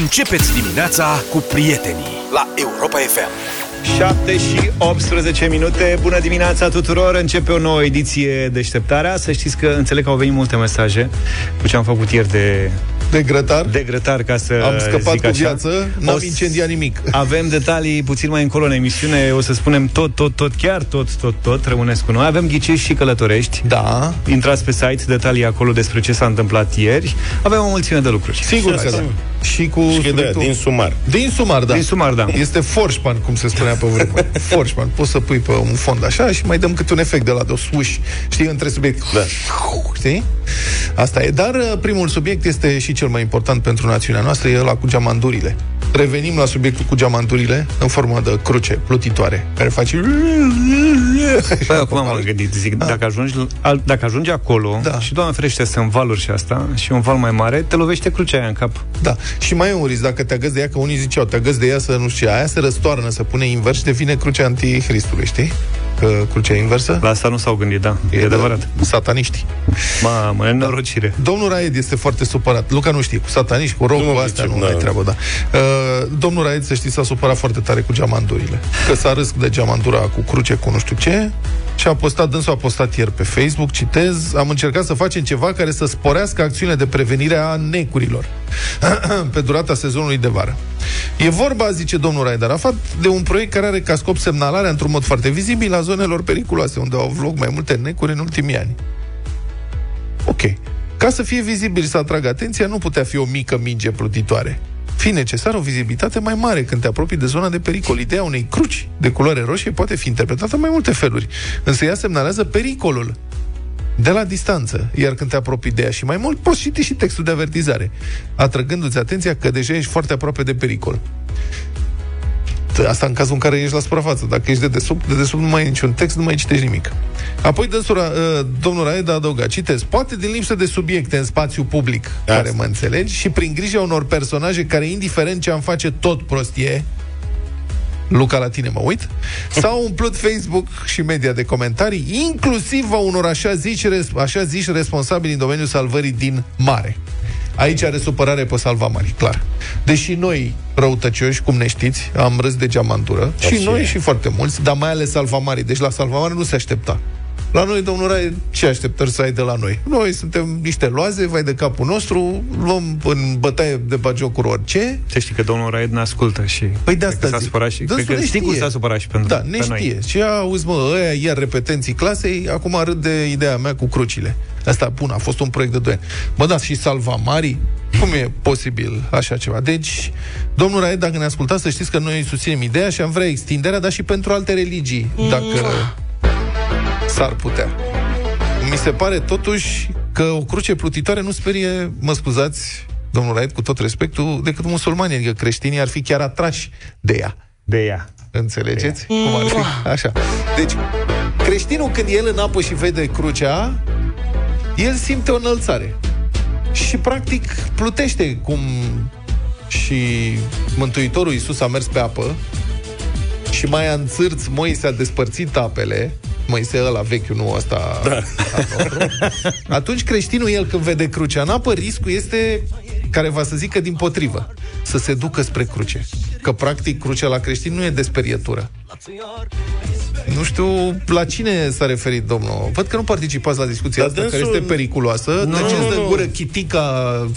Începeți dimineața cu prietenii la Europa FM. 7 și 18 minute. Bună dimineața tuturor! Începe o nouă ediție Deșteptarea. Să știți că înțeleg că au venit multe mesaje cu ce am făcut ieri de de grătar. De grătar, ca să Am scăpat zic cu așa. viață, n-am O să- incendiat nimic. Avem detalii puțin mai încolo în emisiune, o să spunem tot, tot, tot, chiar tot, tot, tot, rămâneți cu noi. Avem ghicești și călătorești. Da. Intrați pe site, detalii acolo despre ce s-a întâmplat ieri. Avem o mulțime de lucruri. Sigur că da. Și cu Și de, subiectul- din sumar. Din sumar, da. Din sumar, da. Este forșpan, cum se spunea pe vremuri. forșpan. Poți să pui pe un fond așa și mai dăm câte un efect de la de o swoosh. Știi, între subiect. Da. Știi? Asta e. Dar uh, primul subiect este și cel mai important pentru națiunea noastră, e la cu geamandurile. Revenim la subiectul cu geamandurile în formă de cruce plutitoare, care face... Păi, acum m-am gândit, zic, dacă, ajungi, al- dacă ajungi acolo Da. și, Doamne ferește, sunt valuri și asta, și un val mai mare, te lovește crucea aia în cap. Da. Și mai e un risc, dacă te agăți de ea, că unii ziceau, te agăți de ea să nu știu, ce, aia se răstoarnă, să pune invers și devine crucea antihristului, știi? Că crucea inversă La asta nu s-au gândit, da, e, e adevărat. de sataniști. Mamă, nenorocire. Domnul Raed este foarte supărat. Luca nu știe, cu sataniști, cu rock, Nu cu mă astea, pricep, nu da. mai treabă, da. Uh, domnul Raed, să știți, s-a supărat foarte tare cu geamandurile. Că s-a râs de geamandura cu cruce, cu nu știu ce, și a postat, dânsul a postat ieri pe Facebook, citez, am încercat să facem ceva care să sporească acțiunile de prevenire a necurilor pe durata sezonului de vară. E vorba, zice domnul Raed Arafat, de un proiect care are ca scop semnalarea într-un mod foarte vizibil a zonelor periculoase, unde au avut loc mai multe necuri în ultimii ani. Ok. Ca să fie vizibil și să atragă atenția, nu putea fi o mică minge plutitoare. Fi necesară o vizibilitate mai mare când te apropii de zona de pericol. Ideea unei cruci de culoare roșie poate fi interpretată în mai multe feluri, însă ea semnalează pericolul de la distanță, iar când te apropii de ea și mai mult, poți citi și textul de avertizare, atrăgându-ți atenția că deja ești foarte aproape de pericol. Asta în cazul în care ești la suprafață. Dacă ești de desubt, de desubt nu mai e niciun text, nu mai citești nimic. Apoi dânsul, uh, domnul Raed a adăugat, citez, poate din lipsă de subiecte în spațiu public, Asta. care mă înțelegi, și prin grija unor personaje care, indiferent ce am face, tot prostie, Luca, la tine mă uit, s-au umplut Facebook și media de comentarii, inclusiv a unor așa zici, res- așa zici responsabili în domeniul salvării din mare. Aici are supărare pe salvamari, clar. Deși noi, răutăcioși, cum ne știți, am râs de geamantură, și Așa noi e. și foarte mulți, dar mai ales salvamarii. Deci la salvamare nu se aștepta. La noi, domnul Rai, ce așteptări să ai de la noi? Noi suntem niște loaze, vai de capul nostru, luăm în bătaie de bagiocuri orice, Să știi că domnul Raed ne ascultă și Păi de cred asta că s-a zic. supărat și Dânsul cred că ne sigur știe. s-a supărat și pentru Da, ne pe știe. noi. Și auzi, mă, ăia iar repetenții clasei, acum râd de ideea mea cu crucile. Asta, bun, a fost un proiect de 2 ani. Bă, da, și salva mari, cum e posibil așa ceva? Deci, domnul Raed, dacă ne ascultați, să știți că noi susținem ideea și am vrea extinderea, dar și pentru alte religii, dacă s-ar putea. Mi se pare totuși că o cruce plutitoare nu sperie, mă scuzați, domnul Raed, cu tot respectul, decât musulmanii, adică creștinii ar fi chiar atrași de ea. De ea. Înțelegeți? Cum ar fi? Așa. Deci, creștinul când e el în apă și vede crucea, el simte o înălțare. Și, practic, plutește cum și Mântuitorul Iisus a mers pe apă și mai a înțârț Moise a despărțit apele, Moise ăla vechiul, nu ăsta da. Atunci creștinul, el când vede crucea în apă, riscul este care va să zică din potrivă, să se ducă spre cruce. Că practic crucea la creștin nu e desperietură. Nu știu la cine s-a referit domnul. Văd că nu participați la discuția Dar asta, care dânsul- este periculoasă. Nu, Tăceți nu, de nu. gură chitica,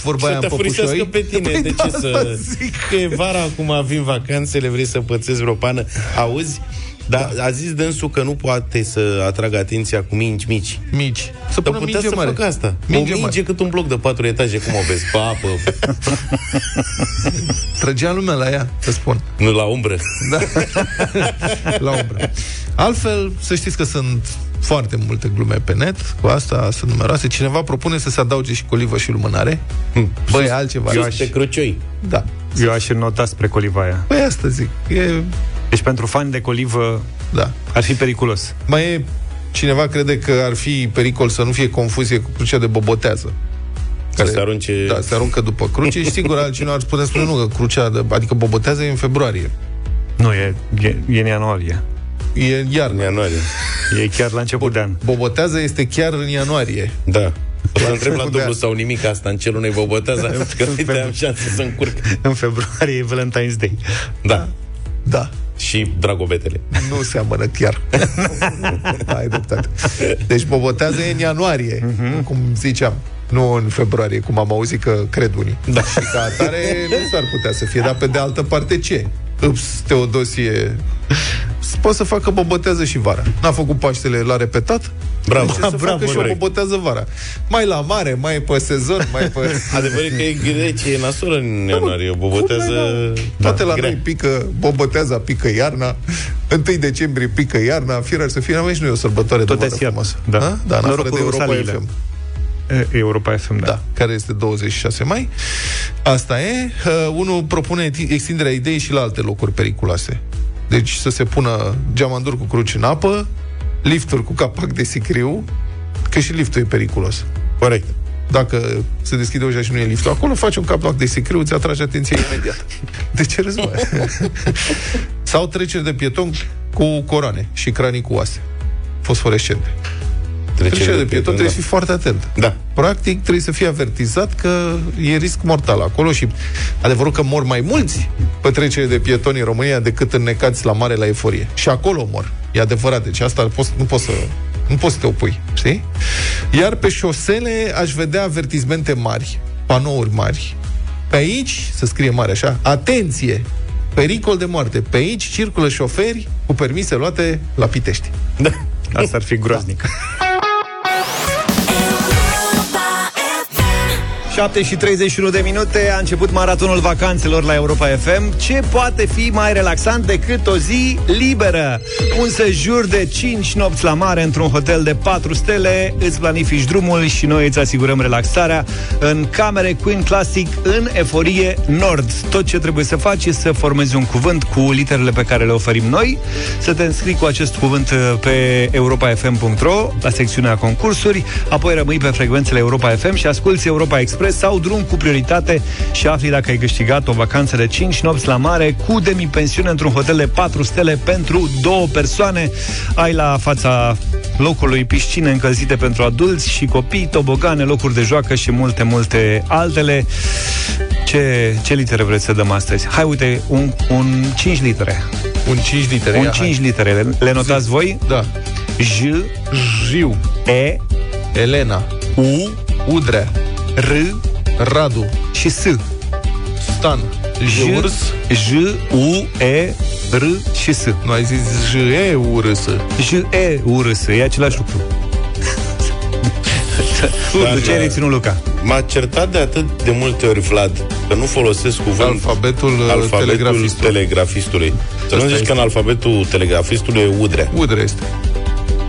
vorba aia Să în te furisească păpușoi. pe tine. Păi de da, ce asta să... zic. Că e vara, acum vin vacanțele, vrei să pățezi vreo pană. Auzi? Dar a zis dânsul că nu poate să atragă atenția cu mingi mici. Mici. Să Dar pună putea minge să mare. facă asta. Minge o minge mare. cât un bloc de patru etaje, cum o vezi? Pe apă, Trăgea lumea la ea, să spun. nu la umbră. Da. la umbră. Altfel, să știți că sunt foarte multe glume pe net, cu asta sunt numeroase. Cineva propune să se adauge și colivă și lumânare. Băi, e altceva. Sus pe crucioi. Da. Eu aș nota spre Colivaia. Păi asta zic. E... Deci pentru fani de colivă Da. ar fi periculos. Mai e cineva crede că ar fi pericol să nu fie confuzie cu crucea de bobotează. Să se arunce... Da, se aruncă după cruce și sigur altcineva ar putea spune nu, că crucea, de, adică bobotează e în februarie. Nu, e, e, e în ianuarie. E în În iarnă. ianuarie. E chiar la început de an. Bobotează este chiar în ianuarie. Da. O să întreb la dublu sau nimic asta în celul unei bobotează, că uite, am șanse să încurc. În februarie e Valentine's Day. Da. Da. Și dragobetele. Nu seamănă chiar. Ai dreptate. Deci bobotează e în ianuarie, uh-huh. cum ziceam. Nu în februarie, cum am auzit că cred unii. Da. Și ca atare nu s-ar putea să fie, dar pe de altă parte ce? Ups, Teodosie poate să facă bobotează și vara. N-a făcut Paștele la repetat? Bravo. Deci să Bravo, facă și o corect. bobotează vara. Mai la mare, mai pe sezon, mai pe... Adevărul e că e grecie, e nasolă în ianuarie, bobotează... Toate la grea. noi pică, boboteaza pică iarna, 1 decembrie pică iarna, firar să fie, aici nu e o sărbătoare Tot de vară e iarnă, frumoasă. da. Ha? Da, în afară Norocul de Europa Rusaliile. FM. E, Europa FM, da. Da, care este 26 mai. Asta e. Uh, unul propune eti- extinderea ideii și la alte locuri periculoase. Deci să se pună geamanduri cu cruci în apă, lifturi cu capac de sicriu, că și liftul e periculos. Corect. Dacă se deschide ușa și nu e liftul acolo, faci un capac de sicriu, îți atrage atenția imediat. De ce râzi, mă? Sau treceri de pieton cu coroane și cranii cu oase fosforescente. Trecerea de pieton trebuie să fii foarte atent. Da. Practic, trebuie să fii avertizat că e risc mortal acolo și adevărul că mor mai mulți pe trecere de pietoni în România decât înnecați la mare la eforie. Și acolo mor. E adevărat. Deci asta poți, nu poți să nu poți să te opui, știi? Iar pe șosele aș vedea avertizmente mari, panouri mari. Pe aici, să scrie mare așa, atenție, pericol de moarte. Pe aici circulă șoferi cu permise luate la Pitești. Da. Asta ar fi groaznic. 7 și 31 de minute a început maratonul vacanțelor la Europa FM. Ce poate fi mai relaxant decât o zi liberă? Un sejur de 5 nopți la mare într-un hotel de 4 stele, îți planifici drumul și noi îți asigurăm relaxarea în camere Queen Classic în Eforie Nord. Tot ce trebuie să faci este să formezi un cuvânt cu literele pe care le oferim noi, să te înscrii cu acest cuvânt pe europafm.ro la secțiunea concursuri, apoi rămâi pe frecvențele Europa FM și asculti Europa Express sau drum cu prioritate și afli dacă ai câștigat o vacanță de 5 nopți la mare cu demi-pensiune într-un hotel de 4 stele pentru două persoane. Ai la fața locului piscine încălzite pentru adulți și copii, tobogane, locuri de joacă și multe, multe altele. Ce, ce litere vreți să dăm astăzi? Hai, uite, un, un 5 litere. Un 5 litere. Un ia, 5 hai. litere. Le, le notați voi? Da. J, Jiu, E, Elena, U, Udrea, R Radu, și S. Stan, J, Jurs, J, U, E, R și S. nu ai zis J, E, U, R, S. J, E, U, R, S. E același lucru. De ce ai reținut, Luca? M-a certat de atât de multe ori, Vlad, că nu folosesc cuvânt Alfabetul, uh, alfabetul telegrafistului. telegrafistului. Să nu Asta zici este. că în alfabetul telegrafistului e udrea. Udrea este.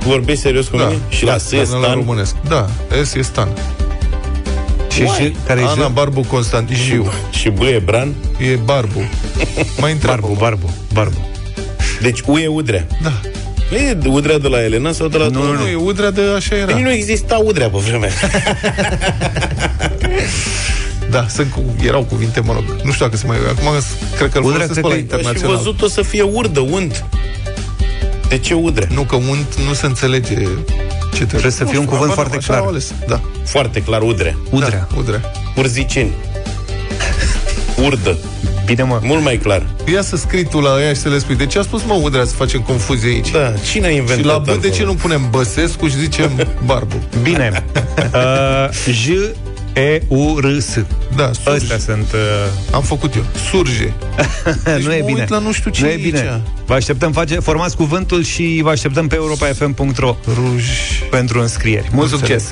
Vorbești serios cu mine? Și la S e dar nu la stan? românesc. Da, S e Stan. Și J, care e Ana J? Barbu Constantin Jiu. Și B e Bran? E Barbu. Mai întreabă. Barbu, barbu, barbu. Deci U e udrea. Da. Nu e udrea de la Elena sau de la Nu, nu, e Udrea de așa era. Păi nu exista udrea pe vremea. Da, sunt cu, erau cuvinte, mă rog. Nu știu dacă se mai... Acum cred că îl Udrea, folosesc cred pe la că e- Și internațional. văzut o să fie urdă, unt. De ce udrea? Nu, că unt nu se înțelege ce Trebuie să fie un cuvânt foarte așa clar. au ales. Da. Foarte clar, udrea. Udrea. Da, udrea. Urziceni. Urdă. Bine, mă. Mult mai clar. Ia să scrii tu la ea și să le spui. De ce a spus, mă, udrea să facem confuzie aici? Da, cine a inventat Și la B, de altfel? ce nu punem Băsescu și zicem Barbu? Bine. Uh, J, E, U, R, S. Da, surge. Astea sunt... Uh, Am făcut eu. Surge. Deci nu e mă bine. uit la nu știu ce nu e e bine. aici. Vă așteptăm, face, formați cuvântul și vă așteptăm pe europafm.ro Ruj. pentru înscrieri. Mult Nu succes!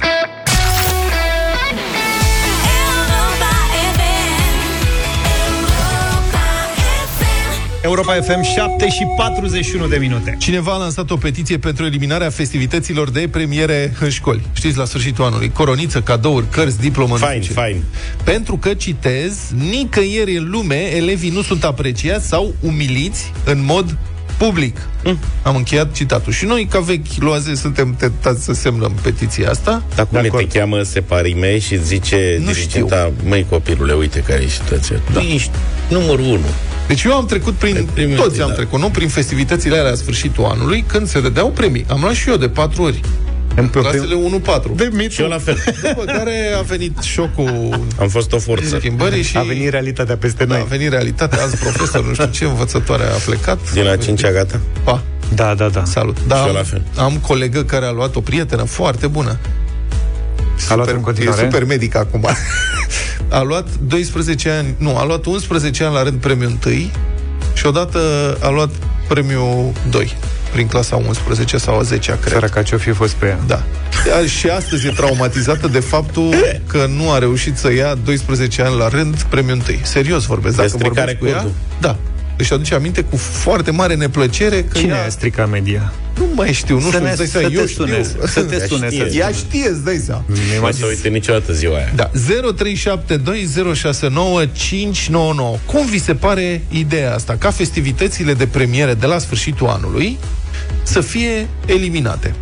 Europa FM 7 și 41 de minute. Cineva a lansat o petiție pentru eliminarea festivităților de premiere în școli. Știți, la sfârșitul anului. Coroniță, cadouri, cărți, diplomă. nu Fain, știu ce. fain. Pentru că, citez, nicăieri în lume elevii nu sunt apreciați sau umiliți în mod public. Mm. Am încheiat citatul. Și noi, ca vechi loaze, suntem tentați să semnăm petiția asta. Dar cum De e, te acord. cheamă separimei și îți zice Nu dirigenta, măi copilule, uite care e situația. Da. Tu ești numărul unu. Deci eu am trecut prin, Pe primele, toți am da. trecut, nu? Prin festivitățile alea la sfârșitul anului, când se dădeau premii. Am luat și eu de patru ori. În clasele 1-4. De mit. Și eu la fel. După care a venit șocul Am fost o forță. schimbării și A venit realitatea peste da, a noi. venit realitatea. Azi profesor, nu știu ce, învățătoare a plecat. Din a cincea gata. Pa, Da, da, da. salut. Da, Și eu am, la fel. am colegă care a luat o prietenă foarte bună. A luat în continuare? E super medic acum. a luat 12 ani, nu, a luat 11 ani la rând premiul 1 și odată a luat premiul 2 prin clasa 11 sau a 10 cred. Săraca ce-o fi fost pe ea. Da. Ea Și astăzi e traumatizată de faptul că nu a reușit să ia 12 ani la rând premiul 1. Serios vorbesc. Dacă stricare vorbesc cu ea, codul. da. Își aduce aminte cu foarte mare neplăcere că Cine ea... a stricat media? Nu mai știu, nu Să știu, ne- îți dai seama, să te eu sune, știu. să te Ea sune, știe. să- Ea știe, îți dai seama. Nu să uite niciodată ziua aia. Da, 0372069599. Cum vi se pare ideea asta? Ca festivitățile de premiere de la sfârșitul anului să fie eliminate.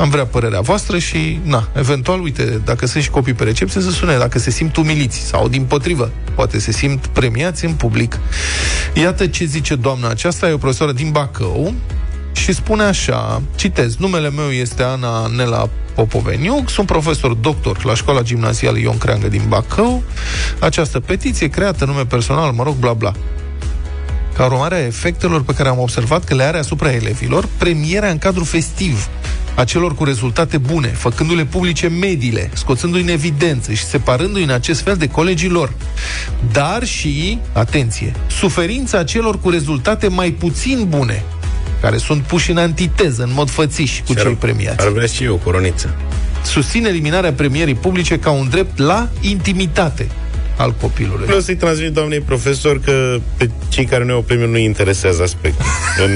Am vrea părerea voastră și, na, eventual, uite, dacă sunt și copii pe recepție, să sune dacă se simt umiliți sau, din potrivă, poate se simt premiați în public. Iată ce zice doamna aceasta, e o profesoară din Bacău și spune așa, citez, numele meu este Ana Nela Popoveniuc, sunt profesor doctor la școala gimnazială Ion Creangă din Bacău. Această petiție creată nume personal, mă rog, bla bla. Ca urmare a efectelor pe care am observat că le are asupra elevilor, premierea în cadrul festiv a celor cu rezultate bune, făcându-le publice mediile, scoțându-i în evidență și separându-i în acest fel de colegii lor. Dar și, atenție, suferința celor cu rezultate mai puțin bune, care sunt puși în antiteză, în mod fățiș cu Și ar- cei premiați. Ar vrea și eu o coroniță. Susține eliminarea premierii publice ca un drept la intimitate al copilului. Vreau să-i transmit doamnei profesor că pe cei care nu au premiu nu-i interesează aspectul. în,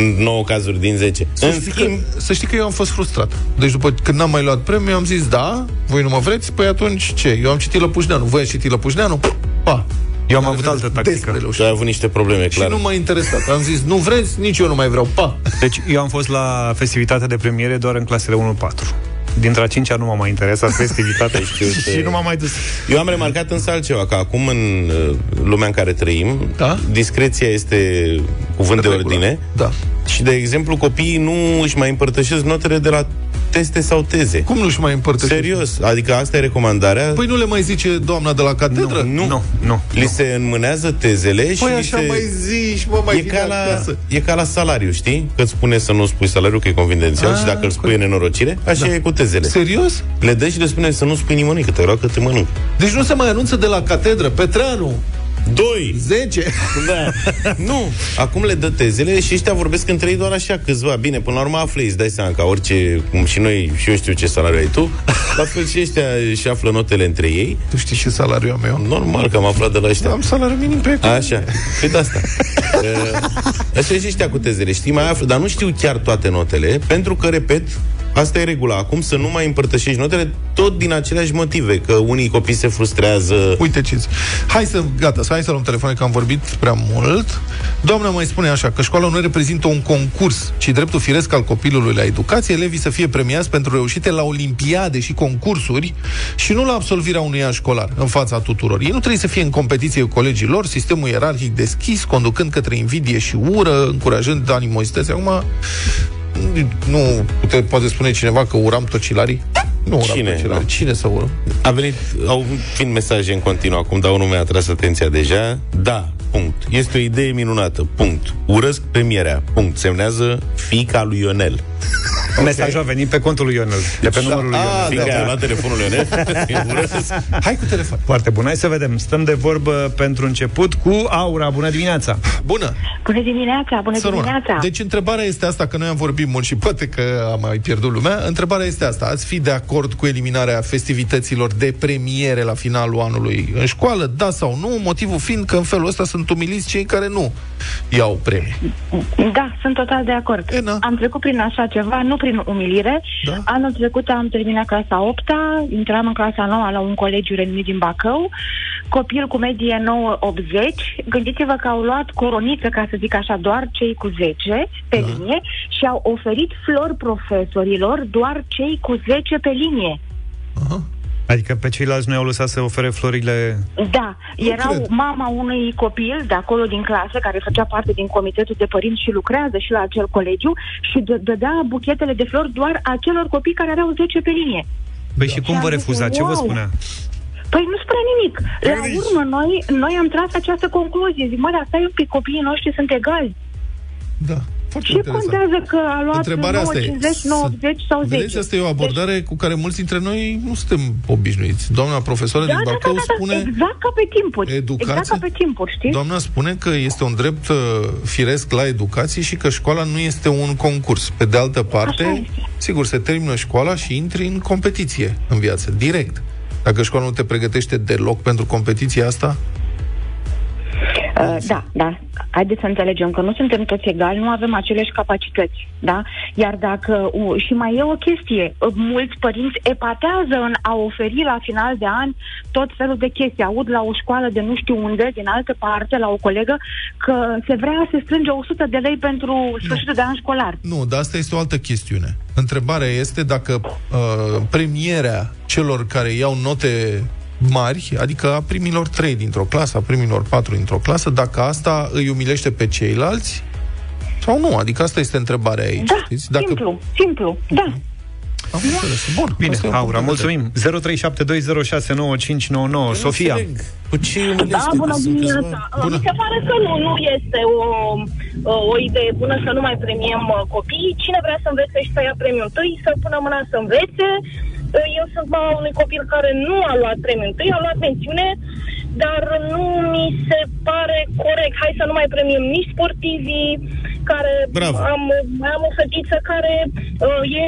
în 9 cazuri din 10. Să În știi, schimb, că, să știi că eu am fost frustrat. Deci după când n-am mai luat premiu, am zis, da, voi nu mă vreți? Păi atunci ce? Eu am citit Lăpușneanu. Voi ați citit Lăpușneanu? Pa! Eu am avut altă tactică. Despre tu Lăpușneanu. ai avut niște probleme, Și clar. nu m-a interesat. Am zis, nu vreți? Nici eu nu mai vreau. Pa! Deci eu am fost la festivitatea de premiere doar în clasele 1-4. Dintre a cincea nu m-a mai interesat festivitatea Știu că- și nu m-am mai dus. Eu am remarcat însă altceva, că acum în uh, lumea în care trăim, Da? discreția este cuvânt de Regulă. ordine Da. și, de exemplu, copiii nu își mai împărtășesc notele de la teste sau teze. Cum nu-și mai împărtășesc? Serios, adică asta e recomandarea. Păi nu le mai zice doamna de la catedră? nu, Nu, nu. Li se înmânează tezele și Păi li așa se... mai zici, mă, mai E vine ca, la, acasă. e ca la salariu, știi? Că îți spune să nu spui salariul, că e confidențial Ah, și dacă îl spui e nenorocire, așa Da. e cu tezele. Serios? Le dă și le spune să nu spui nimănui, că te rog că te mănânc. Deci nu se mai anunță de la catedră, Petreanu, Doi! 10. Da. nu, acum le dă tezele și ăștia vorbesc între ei doar așa câțiva. Bine, până la urmă află, îți dai seama ca orice, cum și noi, și eu știu ce salariu ai tu, la fel și ăștia și află notele între ei. Tu știi ce salariu am eu? Normal că am aflat de la ăștia. Am salariu minim pe Așa, păi de asta. Uh, Așa și ăștia cu tezele, știi, mai află, dar nu știu chiar toate notele, pentru că, repet, asta e regula. Acum să nu mai împărtășești notele tot din aceleași motive, că unii copii se frustrează. Uite ce Hai să, gata, să hai să luăm telefon, că am vorbit prea mult. Doamna mai spune așa, că școala nu reprezintă un concurs, ci dreptul firesc al copilului la educație, elevii să fie premiați pentru reușite la olimpiade și concursuri și nu la absolvirea unui an școlar, în fața tuturor. Ei nu trebuie să fie în competiție cu colegii lor, sistemul ierarhic deschis, conducând către invidie și ură, încurajând animozități. Acum, nu pute, poate spune cineva că uram tocilarii? Nu uram Cine? tocilarii. Nu. Cine să urăm? A venit, au vin mesaje în continuu acum, dar unul mi-a atras atenția deja. Da, punct. Este o idee minunată, punct. Urăsc premierea, punct. Semnează fica lui Ionel. Mesajul a venit pe contul lui Ionel, de pe numărul lui Ah, Ionel. Fica da. a luat telefonul lui Ionel. Eu urăsc. Hai cu telefon. Foarte bun. Hai să vedem. Stăm de vorbă pentru început cu Aura. Bună dimineața! Bună! Bună dimineața, bună Să rămână. dimineața. Deci întrebarea este asta, că noi am vorbit mult și poate că am mai pierdut lumea. Întrebarea este asta. Ați fi de acord cu eliminarea festivităților de premiere la finalul anului în școală? Da sau nu? Motivul fiind că în felul ăsta sunt umiliți cei care nu iau premii. Da, sunt total de acord. E, na. Am trecut prin așa ceva, nu prin umilire. Da. Anul trecut am terminat clasa 8 intram în clasa 9 la un colegiu renumit din Bacău, copil cu medie 9-80. Gândiți-vă că au luat coroniță, ca să zic așa, doar cei cu 10 pe Da. linie și au oferit flori profesorilor doar cei cu 10 pe linie. Aha. Adică pe ceilalți nu i-au lăsat să ofere florile... Da, erau cred. mama unui copil de acolo din clasă, care făcea parte din comitetul de părinți și lucrează și la acel colegiu și dă- dădea buchetele de flori doar acelor copii care aveau 10 pe linie. Băi, și cum Și vă am zis, refuza? Ce vă wow. spunea? Păi nu spune nimic. La urmă, noi, noi am tras această concluzie. Zic, mă, dar stai un pic, copiii noștri sunt egali. Da. Foarte Ce interesant. contează că a luat Întrebarea 9, asta e. 50, 90 sau 10? Vedeți, asta e o abordare deci... cu care mulți dintre noi nu suntem obișnuiți. Doamna profesoară da, din da, Bacău da, da, spune... exact ca pe timpuri. Educație? Exact ca pe timpuri, știi? Doamna spune că este un drept uh, firesc la educație și că școala nu este un concurs. Pe de altă Așa parte, este. sigur, se termină școala și intri în competiție în viață, direct. Dacă școala nu te pregătește deloc pentru competiția asta, Uh, da, da. Haideți să înțelegem că nu suntem toți egali, nu avem aceleași capacități, da? Iar dacă, uh, și mai e o chestie, uh, mulți părinți epatează în a oferi la final de an tot felul de chestii. Aud la o școală de nu știu unde, din altă parte, la o colegă, că se vrea să strânge 100 de lei pentru sfârșitul de an școlar. Nu, dar asta este o altă chestiune. Întrebarea este dacă uh, premierea celor care iau note mari, adică a primilor trei dintr-o clasă, a primilor patru dintr-o clasă, dacă asta îi umilește pe ceilalți sau nu. Adică asta este întrebarea aici. Da, știți? Dacă... simplu, simplu, da. Am înțeles. Bun. Bine, asta e un Aura, punct de vedere. mulțumim. 0372069599. Sofia. Înțeleg. Cu ce îi Da, umilește? bună Sunteți dimineața. mă- Bună. Mi se pare că nu, nu este o, o idee bună să nu mai premiem uh, copiii. Cine vrea să învețe și să ia premiul întâi, să pună mâna să învețe. Uh, Eu sunt mama unui copil care nu a luat premiul întâi, a luat mențiune, dar nu mi se pare corect. Hai să nu mai premiem nici sportivii, care Bravo. am, mai am o fetiță care uh, e,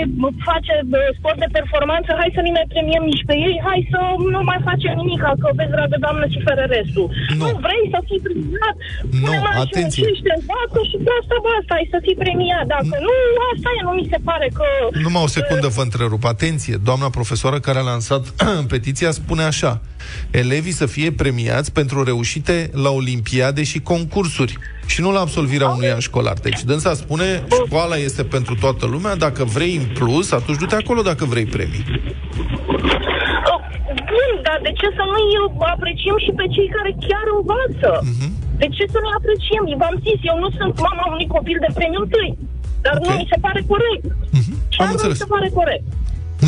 face uh, sport de performanță, hai să nu mai premiem nici pe ei, hai să nu mai facem nimic, că vezi, dragă doamnă, suferă restul. Nu. Nu vrei să fii premiat? Nu, Pune mâna și atenție. muncește în față și de asta basta, ai să fii premiat. Dacă nu, asta e, nu mi se pare că... Numai o secundă vă întrerup. Atenție, doamna profesoară care a lansat petiția spune așa. Elevii să fie premiați pentru reușite la olimpiade și concursuri și nu la absolvirea unui an școlar. Deci dânsa spune, școala este pentru toată lumea, dacă vrei în plus, atunci du-te acolo dacă vrei premii. Uh, Bun, dar de ce să nu-i apreciem și pe cei care chiar învață? Mhm. De ce să nu-i apreciem? V-am zis, eu nu sunt mama unui copil de premiu întâi. Dar Ok. nu mi se pare corect. Chiar nu mi înțeles. se pare corect.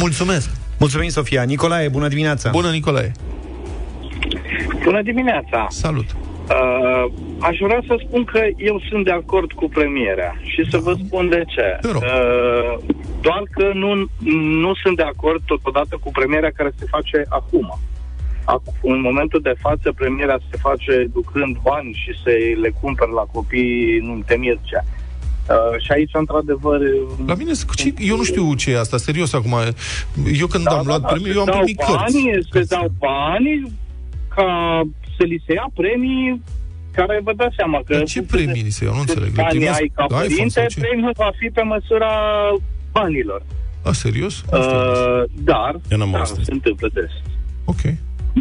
Mulțumesc! Mulțumim, Sofia. Nicolae, bună dimineața. Bună, Nicolae! Bună dimineața! Salut! Uh, aș vrea să spun că eu sunt de acord cu premierea și să vă spun de ce. Te rog. Uh, doar că nu, nu sunt de acord totodată cu premierea care se face acum. Acum, în momentul de față, premierea se face ducând bani și se le cumpără la copii, nu te mircea. Uh, și aici, într-adevăr... La mine, ce, eu nu știu ce e asta, serios acum. Eu când am luat premiul, eu am se dau primit cărți. bani, Se dau bani ca să li se ia premii care vă dați seama că... Dar ce premii li se iau? Nu înțeleg. Le Bani primesc ai ca iPhone părinte, sau ce? premiul va fi pe măsura banilor. A, serios? Nu știu. Uh, dar, Eu n-am da, auzit. se întâmplă des. Ok.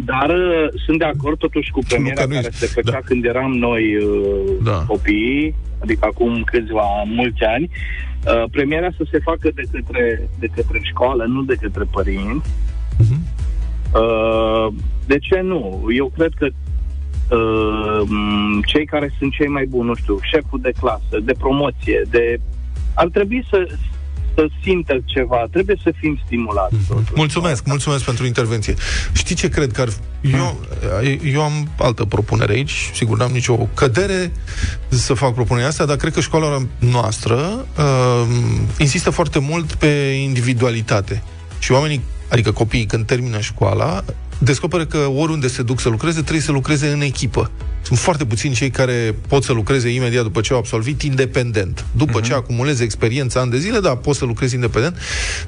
Dar uh, sunt de acord totuși cu premiera că nu e- care se făcea da. când eram noi uh, Da. copii, adică acum câțiva mulți ani, uh, premiera să se facă de către, de către școală, nu de către părinți. Mhm. Uh, de ce nu? Eu cred că uh, m, cei care sunt cei mai buni, nu știu, șeful de clasă, de promoție, de ar trebui să, să simtă ceva, trebuie să fim stimulați. totuși. Mulțumesc, mulțumesc pentru intervenție. Știi ce cred că ar fi? Eu, eu am altă propunere aici, sigur, n-am nicio cădere să fac propunerea asta, dar cred că școala noastră uh, insistă foarte mult pe individualitate. Și oamenii, adică copiii, când termină școala, descoperă că oriunde se duc să lucreze, trebuie să lucreze în echipă. Sunt foarte puțini cei care pot să lucreze imediat după ce au absolvit independent. După uh-huh. ce acumulezi experiență ani de zile, da, poți să lucrezi independent,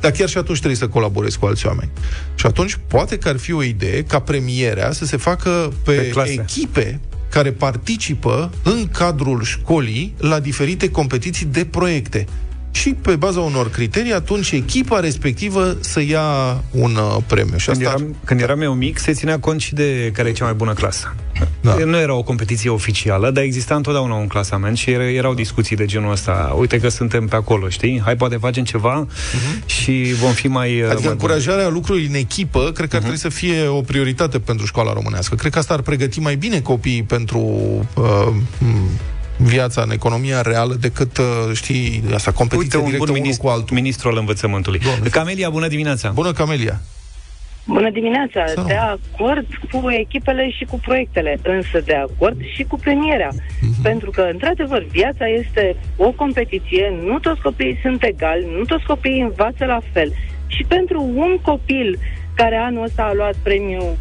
dar chiar și atunci trebuie să colaborezi cu alți oameni. Și atunci poate că ar fi o idee ca premierea să se facă pe, Pe clase. echipe care participă în cadrul școlii la diferite competiții de proiecte. Și pe baza unor criterii, atunci echipa respectivă să ia un uh, premiu. Și Când asta eram, când eram eu mic, se ținea cont și de care e cea mai bună clasă. Da. Nu era o competiție oficială, dar exista întotdeauna un clasament și era- erau discuții de genul ăsta. Uite că suntem pe acolo, știi? Hai, poate facem ceva și vom fi mai... uh, Adică mai buni. încurajarea lucrului în echipă cred că ar trebui să fie o prioritate pentru școala românească. Cred că asta ar pregăti mai bine copiii pentru uh, m, viața în economia reală decât, uh, știi, asta, competiție Uite, un directă bun unul ministru, cu altul. ministru al învățământului. Doamne. Camelia, bună dimineața! Bună, Camelia! Bună dimineața! Sau. De acord cu echipele și cu proiectele, însă de acord și cu premierea. Pentru că, într-adevăr, viața este o competiție, nu toți copiii sunt egali, nu toți copiii învață la fel. Și pentru un copil care anul ăsta a luat premiul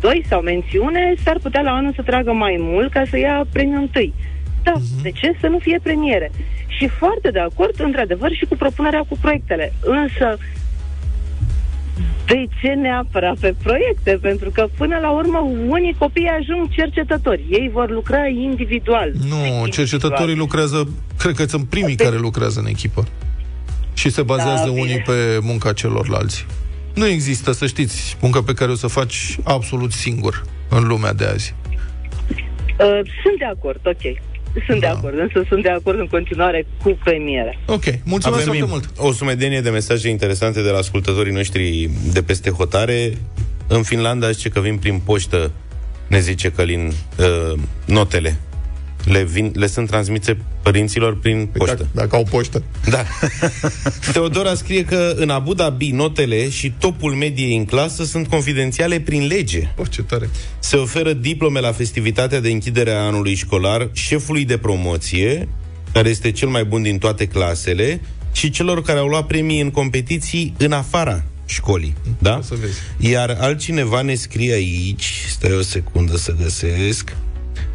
2 sau mențiune, s-ar putea la anul să tragă mai mult ca să ia premiul 1. Da, de ce să nu fie premiere? Și foarte de acord, într-adevăr, și cu propunerea cu proiectele. Însă, de ce neapărat pe proiecte? Pentru că până la urmă unii copii ajung cercetători. Ei vor lucra individual. Nu, Individual. cercetătorii lucrează, cred că sunt primii Pe- care lucrează în echipă. Și se bazează Da, unii bine. pe munca celorlalți. Nu există, să știți, muncă pe care o să faci absolut singur în lumea de azi. Uh, sunt de acord, ok. Sunt Da. de acord, însă sunt de acord în continuare cu premierea. Ok, mulțumesc foarte mult. o sumedenie de mesaje interesante de la ascultătorii noștri de peste hotare. În Finlanda zice că vin prin poștă, ne zice Călin, uh, notele. Le, vin, le sunt transmise părinților prin poștă. Dacă, dacă au poștă. Da. Teodora scrie că în Abu Dhabi notele și topul mediei în clasă sunt confidențiale prin lege. Oh, ce tare. Se oferă diplome la festivitatea de închidere a anului școlar șefului de promoție, care este cel mai bun din toate clasele, și celor care au luat premii în competiții în afara școlii. Da? O să vezi. Iar altcineva ne scrie aici, stai o secundă să găsesc,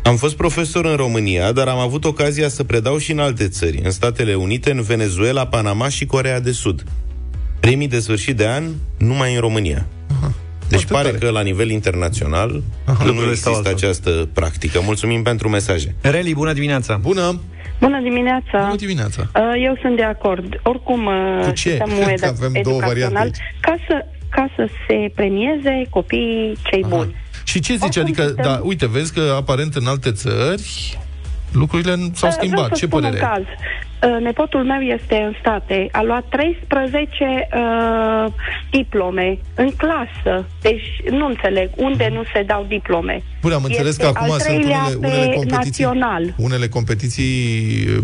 am fost profesor în România, dar am avut ocazia să predau și în alte țări, în Statele Unite, în Venezuela, Panama și Corea de Sud. Premii de sfârșit de an numai în România. Deci Foarte pare tare. că la nivel internațional nu Lucrurile stau există altfel. această practică. Mulțumim pentru mesaje. Reli, bună dimineața! Bună! Bună dimineața! Bună dimineața! Uh, Eu sunt de acord. Oricum, uh, Cu ce? sistemul Că edu- avem două variante educațional, aici. ca să, ca să se premieze copiii cei Aha. buni. Și ce zici? Oricum, Adică, sistem- da, uite, vezi că aparent în alte țări lucrurile n- s-au Uh, schimbat. Vreau să Ce spun părere un ai? caz. Uh, Nepotul meu este în state. A luat 13 uh, diplome în clasă. Deci nu înțeleg unde nu se dau diplome. Bun, am înțeles Este că acum al sunt treilea unele, pe unele competiții. național. Unele competiții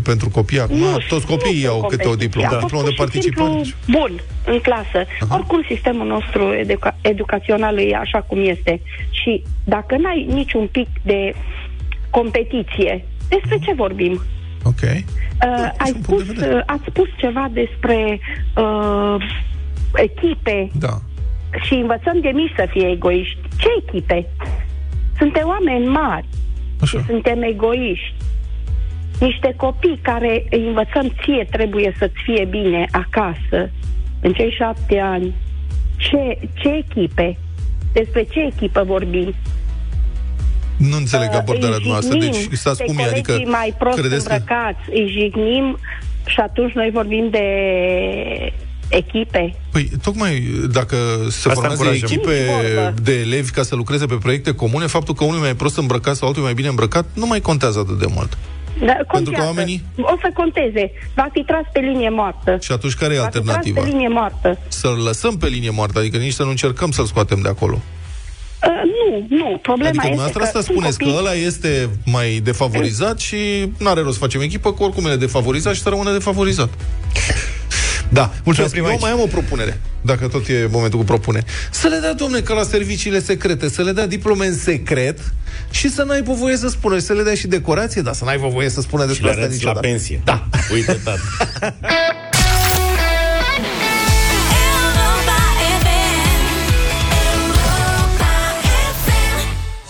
pentru copii acum, Nu, toți copiii nu au sunt câte o competiții. diplomă, A fost diplomă de pur și simplu participant. Bun, în clasă. Aha. Oricum, sistemul nostru educa- educațional e așa cum este. Și dacă n-ai niciun pic de competiție, despre ce vorbim? Ok. Uh, ai un punct spus, de vedere. uh, ați spus ceva despre uh, echipe Da. și învățăm de mici să fie egoiști. Ce echipe? Suntem oameni mari și Așa. suntem egoiști. Niște copii care îi învățăm ție trebuie să-ți fie bine acasă, în cei șapte ani. Ce, ce echipe? Despre ce echipă vorbim? Nu înțeleg Uh, abordarea îi dumneavoastră. jignim Deci, stați pe cum e, adică colegii mai prost credeți că... îmbrăcați, îi jignim și atunci noi vorbim de echipe. Păi, tocmai dacă se Asta formează încurajăm. echipe Nici vorbă. de elevi ca să lucreze pe proiecte comune, faptul că unul e mai prost îmbrăcat sau altul e mai bine îmbrăcat, nu mai contează atât de mult. Da, că contează. oamenii- O să conteze. Va fi tras pe linie moartă. Și atunci care e Va fi tras alternativa? pe linie moartă. Să-l lăsăm pe linie moartă, adică nici să nu încercăm să-l scoatem de acolo. Uh, nu, nu. Problema Adică este dumneavoastră că asta sunt spuneți copii... că ăla este mai defavorizat și nu are rost să facem echipă, că oricum e defavorizat și să rămână defavorizat. Da, mulțumesc. oprim Eu aici. mai am o propunere, dacă tot e momentul cu propune. Să le dea, domne, ca la serviciile secrete, să le dea diplome în secret și să n-ai voie să spună, și să le dea și decorație, dar să n-ai voie să spună Și despre le asta arăți la niciodată. pensie. Da. Uite, tată.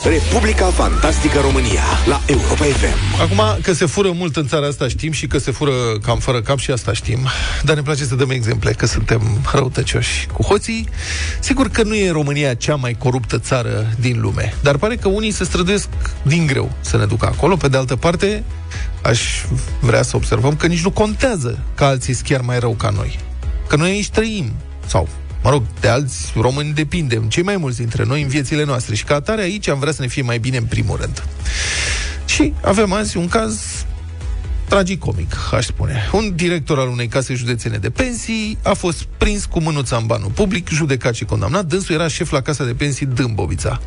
Republica Fantastică România la Europa FM. Acum, că se fură mult în țara asta știm și că se fură cam fără cap și asta știm, dar ne place să dăm exemple că suntem răutăcioși cu hoții. Sigur că nu e România cea mai coruptă țară din lume, dar pare că unii se străduiesc din greu să ne ducă acolo. Pe de altă parte, aș vrea să observăm că nici nu contează că alții sunt chiar mai rău ca noi. Că noi aici trăim, sau mă rog, de alți români depindem, cei mai mulți dintre noi în viețile noastre și ca atare aici am vrea să ne fie mai bine în primul rând. Și avem azi un caz tragicomic, aș spune. Un director al unei case județene de pensii a fost prins cu mânuța în banul public, judecat și condamnat. Dânsul era șef la casa de pensii Dâmbovița.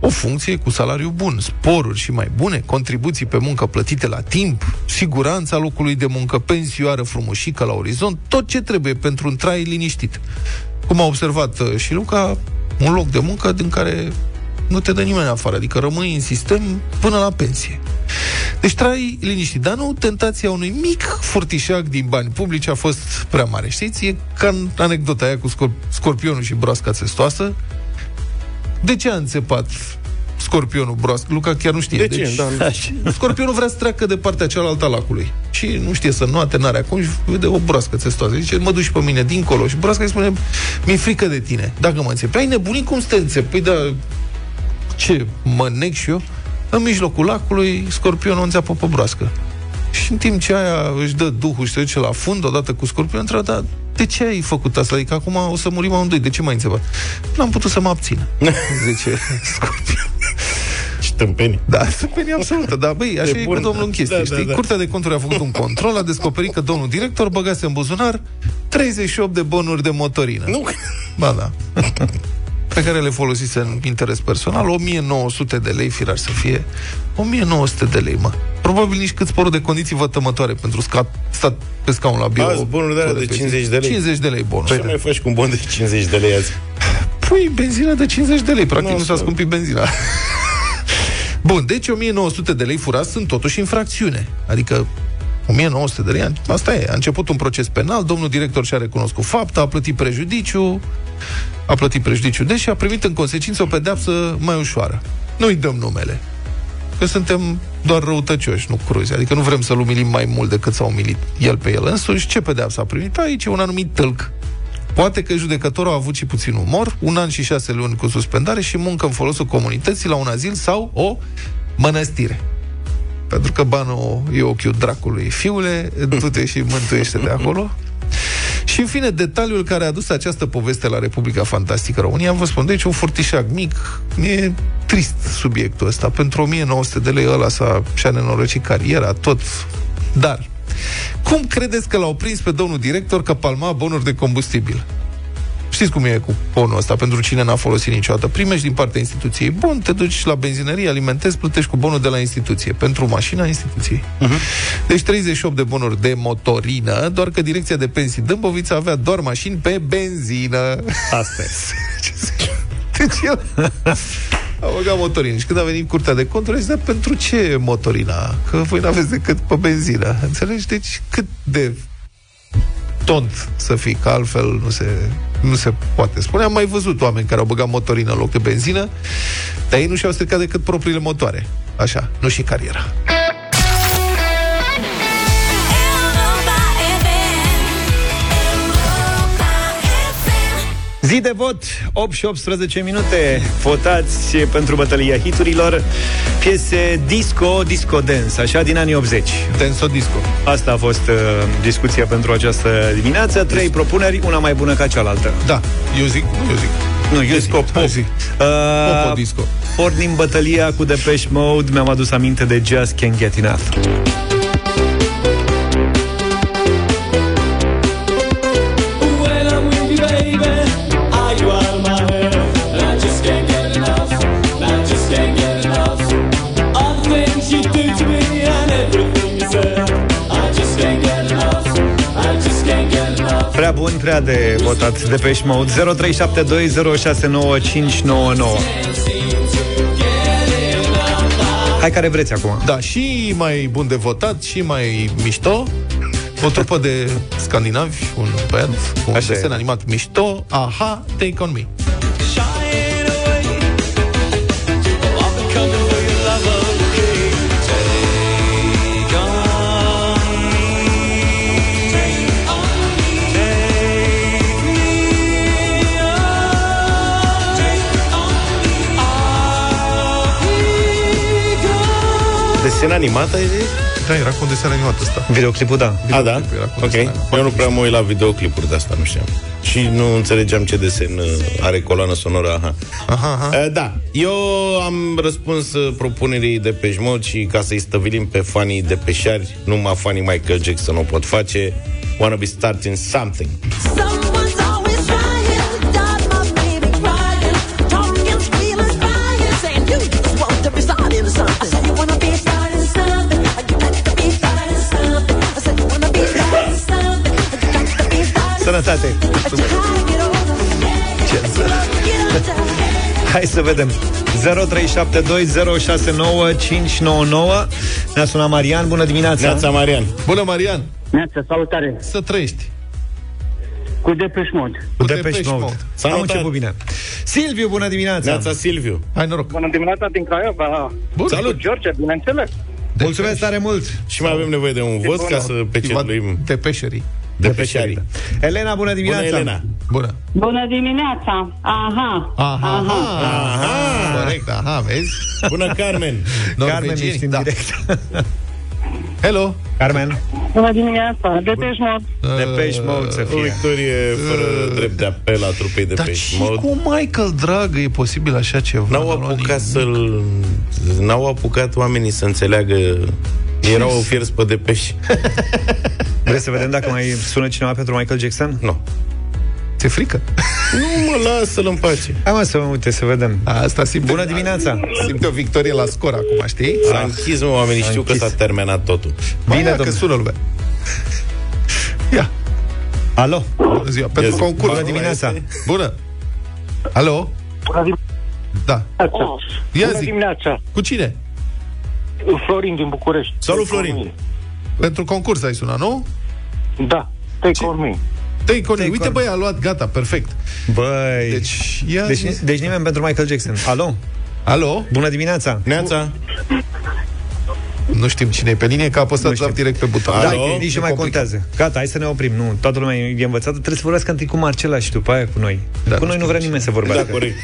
O funcție cu salariu bun, sporuri și mai bune, contribuții pe muncă plătite la timp, siguranța locului de muncă, pensioară frumușică la orizont, tot ce trebuie pentru un trai liniștit. Cum a observat uh, și Luca, un loc de muncă din care nu te dă nimeni afară, adică rămâi în sistem până la pensie. Deci trai liniștit, dar nu tentația unui mic furtișac din bani publici a fost prea mare. Știți, e ca în anecdota aia cu scor- scorpionul și broasca țestoasă. De ce a înțepat scorpionul broască? Luca chiar nu știe. De ce? Deci, Da. Scorpionul vrea să treacă de partea cealaltă a lacului. Și nu știe să nuate, n-are acum și vede o broască țestoasă. Zice, mă duci pe mine dincolo. Și broasca îi spune, mi-e frică de tine. Dacă mă înțepi, ai nebunit cum să te înțepi? Păi da, ce, mă neg și eu? În mijlocul lacului, scorpionul înțeapă pe broască. Și în timp ce aia își dă duhul și se duce la fund odată cu scorpionul, întreabă, dar de ce ai făcut asta? Adică acum o să murim amândoi, de ce m-ai înțepat? N-am putut să mă abțin. Zice scorpion. Și tâmpenii. Da, tâmpenie absolută, dar băi, așa De e bun. cu domnul în chestie, Da, știi? da, da. Curtea de conturi a făcut un control, a descoperit că domnul director băgase în buzunar 38 de bonuri de motorină. Nu, Ba da. pe care le folosise în interes personal, 1900 de lei, firar să fie. 1900 de lei, mă. Probabil nici cât sporul de condiții vătămătoare pentru scat, stat pe scaun la bio. Azi bonuri de alea de 50 de lei. 50 de lei bonuri. ce mai faci cu un bon de 50 de lei azi? Pui benzina de 50 de lei, practic Nu, nu s-a asta- scumpit benzina. Bun, deci 1900 de lei furați sunt totuși infracțiune. Adică 1900 de lei, asta e. A început un proces penal, domnul director și-a recunoscut fapta, a plătit prejudiciu, a plătit prejudiciu, deși a primit în consecință o pedeapsă mai ușoară. Nu-i dăm numele. Că suntem doar răutăcioși, nu cruzi. Adică nu vrem să-l umilim mai mult decât s-a umilit el pe el însuși. Ce pedeapsă a primit? Aici e un anumit tâlc. Poate că judecătorul a avut și puțin umor, un an și șase luni cu suspendare și muncă în folosul comunității la un azil sau o mănăstire. Pentru că banul e ochiul dracului. Fiule, du-te și mântuiește de acolo. Și în fine, detaliul care a adus această poveste la Republica Fantastică România, vă spun, deci un furtișac mic, e trist subiectul ăsta. Pentru 1900 de lei ăla s-a, și-a nenorocit cariera, tot. Dar, cum credeți că l-au prins pe domnul director că palma bonuri de combustibil? Știți cum e cu bonul ăsta, pentru cine n-a folosit niciodată. Primești din partea instituției bon, te duci la benzinărie, alimentezi, plătești cu bonul de la instituție. Pentru mașina instituției. Uh-huh. Deci 38 de bonuri de motorină, doar că direcția de pensii Dâmbovița avea doar mașini pe benzină. Asta e. Deci el a băgat motorină. Și când a venit curtea de conturi, a zis, "Dar pentru ce motorina? Că voi n-aveți decât pe benzină. Înțelegi? Deci cât de tont să fii, că altfel nu se, nu se poate spune. Am mai văzut oameni care au băgat motorină în loc de benzină, dar ei nu și-au stricat decât propriile motoare. Așa, nu și cariera. Zi de vot, 8 și 18 minute. Votați pentru bătălia hiturilor. Piese disco, disco dance, așa, din anii 80. Tenso Disco. Asta a fost uh, discuția pentru această dimineață. Trei propuneri, una mai bună ca cealaltă. Da, eu zic, nu eu zic. Nu, eu disco pop. Hai zi. Uh, Popo disco. Pornim bătălia cu Depeche Mode, mi-am adus aminte de Just Can't Get Enough. Bun, prea de votat Depeche Mode 0372069599 Hai care vreți acum Da, și mai bun de votat, și mai mișto. O trupă de scandinavi, un band cu un Așa e. desen animat mișto. Aha, Take On Me. Ai zis? Da, era cu un desen animat ăsta. Videoclipul, da. A, da? era cu Ok. desenul Eu nu prea mă uit la videoclipuri de asta, nu știam. Și nu înțelegeam ce desen uh, are coloană sonoră. Aha. Aha, aha. Uh, Da, eu am răspuns uh, propunerii de peș Mode și ca să-i stăvilim pe fanii de peșari, numai fanii Michael Jackson o pot face. Wanna be starting something. Someone's be starting Sănătate! Ce Hai să vedem 0372069599 Ne-a sunat Marian, bună dimineața Neața Marian. Bună, Marian! Neața, salutare! Să trăiești! Cu Depeș Mod. Cu Depeche Depeche Mode Mode. Am Salutat. început bine Silviu, bună dimineața Neața Silviu. Hai noroc! Bună dimineața din Craiova. Bun. Salut. George, bineînțeles. Mulțumesc tare mult Și mai avem nevoie de un vot ca să pecetuim De peșerii. de peșarii. Elena, bună Bună, dimineața Elena. Bună. Bună dimineața! Aha! Aha, aha. aha. Corect, aha, vezi? Bună, Carmen. Carmen, ești în da. direct Hello! Carmen, Bună dimineața! Depeș Mod! Depeche Mode să O fie victorie fără drept de apel a trupei de Dar pe și mod. cu Michael, dragă, e posibil așa ceva? N-au N-a luat apucat nimic. să-l... N-au apucat oamenii să înțeleagă Erau fierți pe depeși. Vreți să vedem dacă mai sună cineva pentru Michael Jackson? Nu. Ți-e frică? Nu mă lasă-l în pace. Hai mă să uite, să vedem. Asta simte, Bună dimineața! Simte o victorie la scor acum, știi? S-a închis, mă, oamenii știu că închis. s-a terminat totul. Bine, Bine, că domnule. sună lumea. Ia, Alo, bună ziua. Pentru zi. concurs. bună dimineața! Bună. Alo? Bună dimineața! Da. Ia Bună zi. dimineața! Cu cine? Florin din București. Salut, Take Florin. on Pentru concurs ai sunat, nu? me. Da, take on me. Te-ai Uite, Take on. băi, a luat, gata, perfect. Băi, Deci, ia deci, zi. deci nimeni pentru Michael Jackson. Alo, Alo? bună dimineața! Neața, Nu știm cine e pe linie, că a apăsat știm. doar direct pe buton. Da, Alo? că nici E nu mai complicat. contează. Gata, hai să ne oprim. Nu, toată lumea e învățată. Trebuie să vorbească întâi cu Marcela și după aia cu noi. Da, cu nu noi nu știu vrea nimeni să vorbească. da, corect.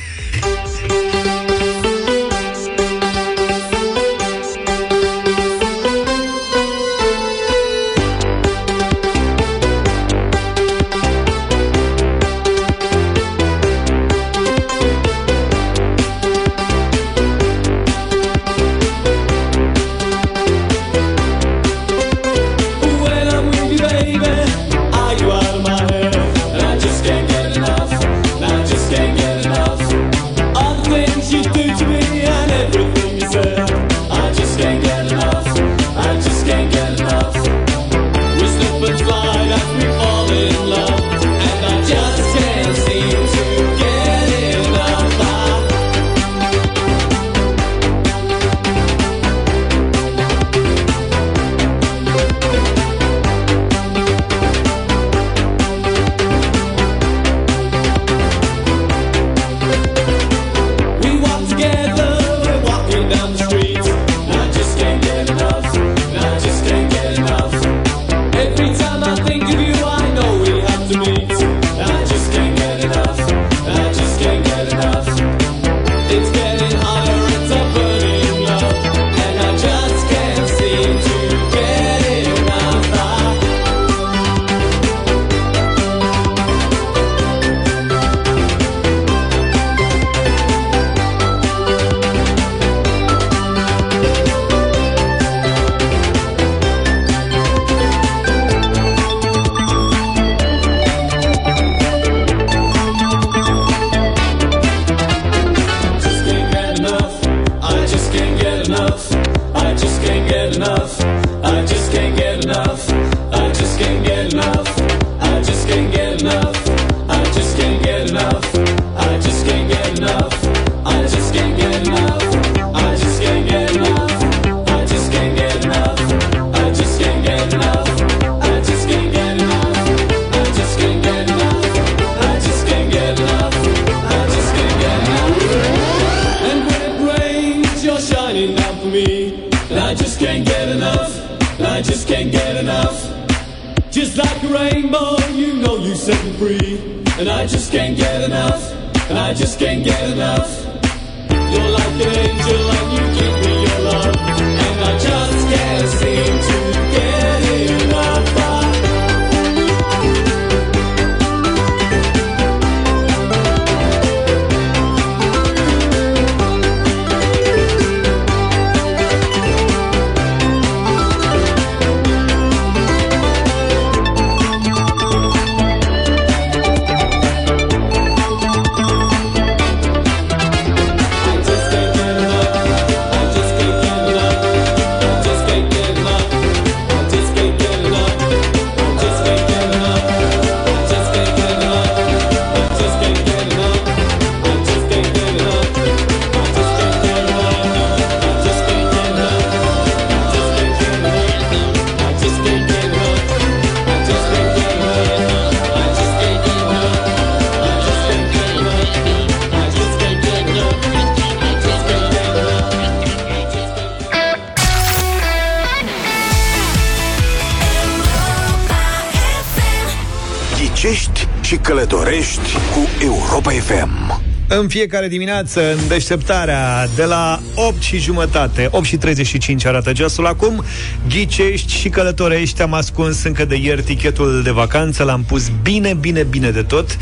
Fiecare dimineață, în deșteptarea de la 8 și jumătate, 8 și 35 arată ceasul acum, ghicești și călătorești, am ascuns încă de ieri tichetul de vacanță, l-am pus bine, bine, bine de tot.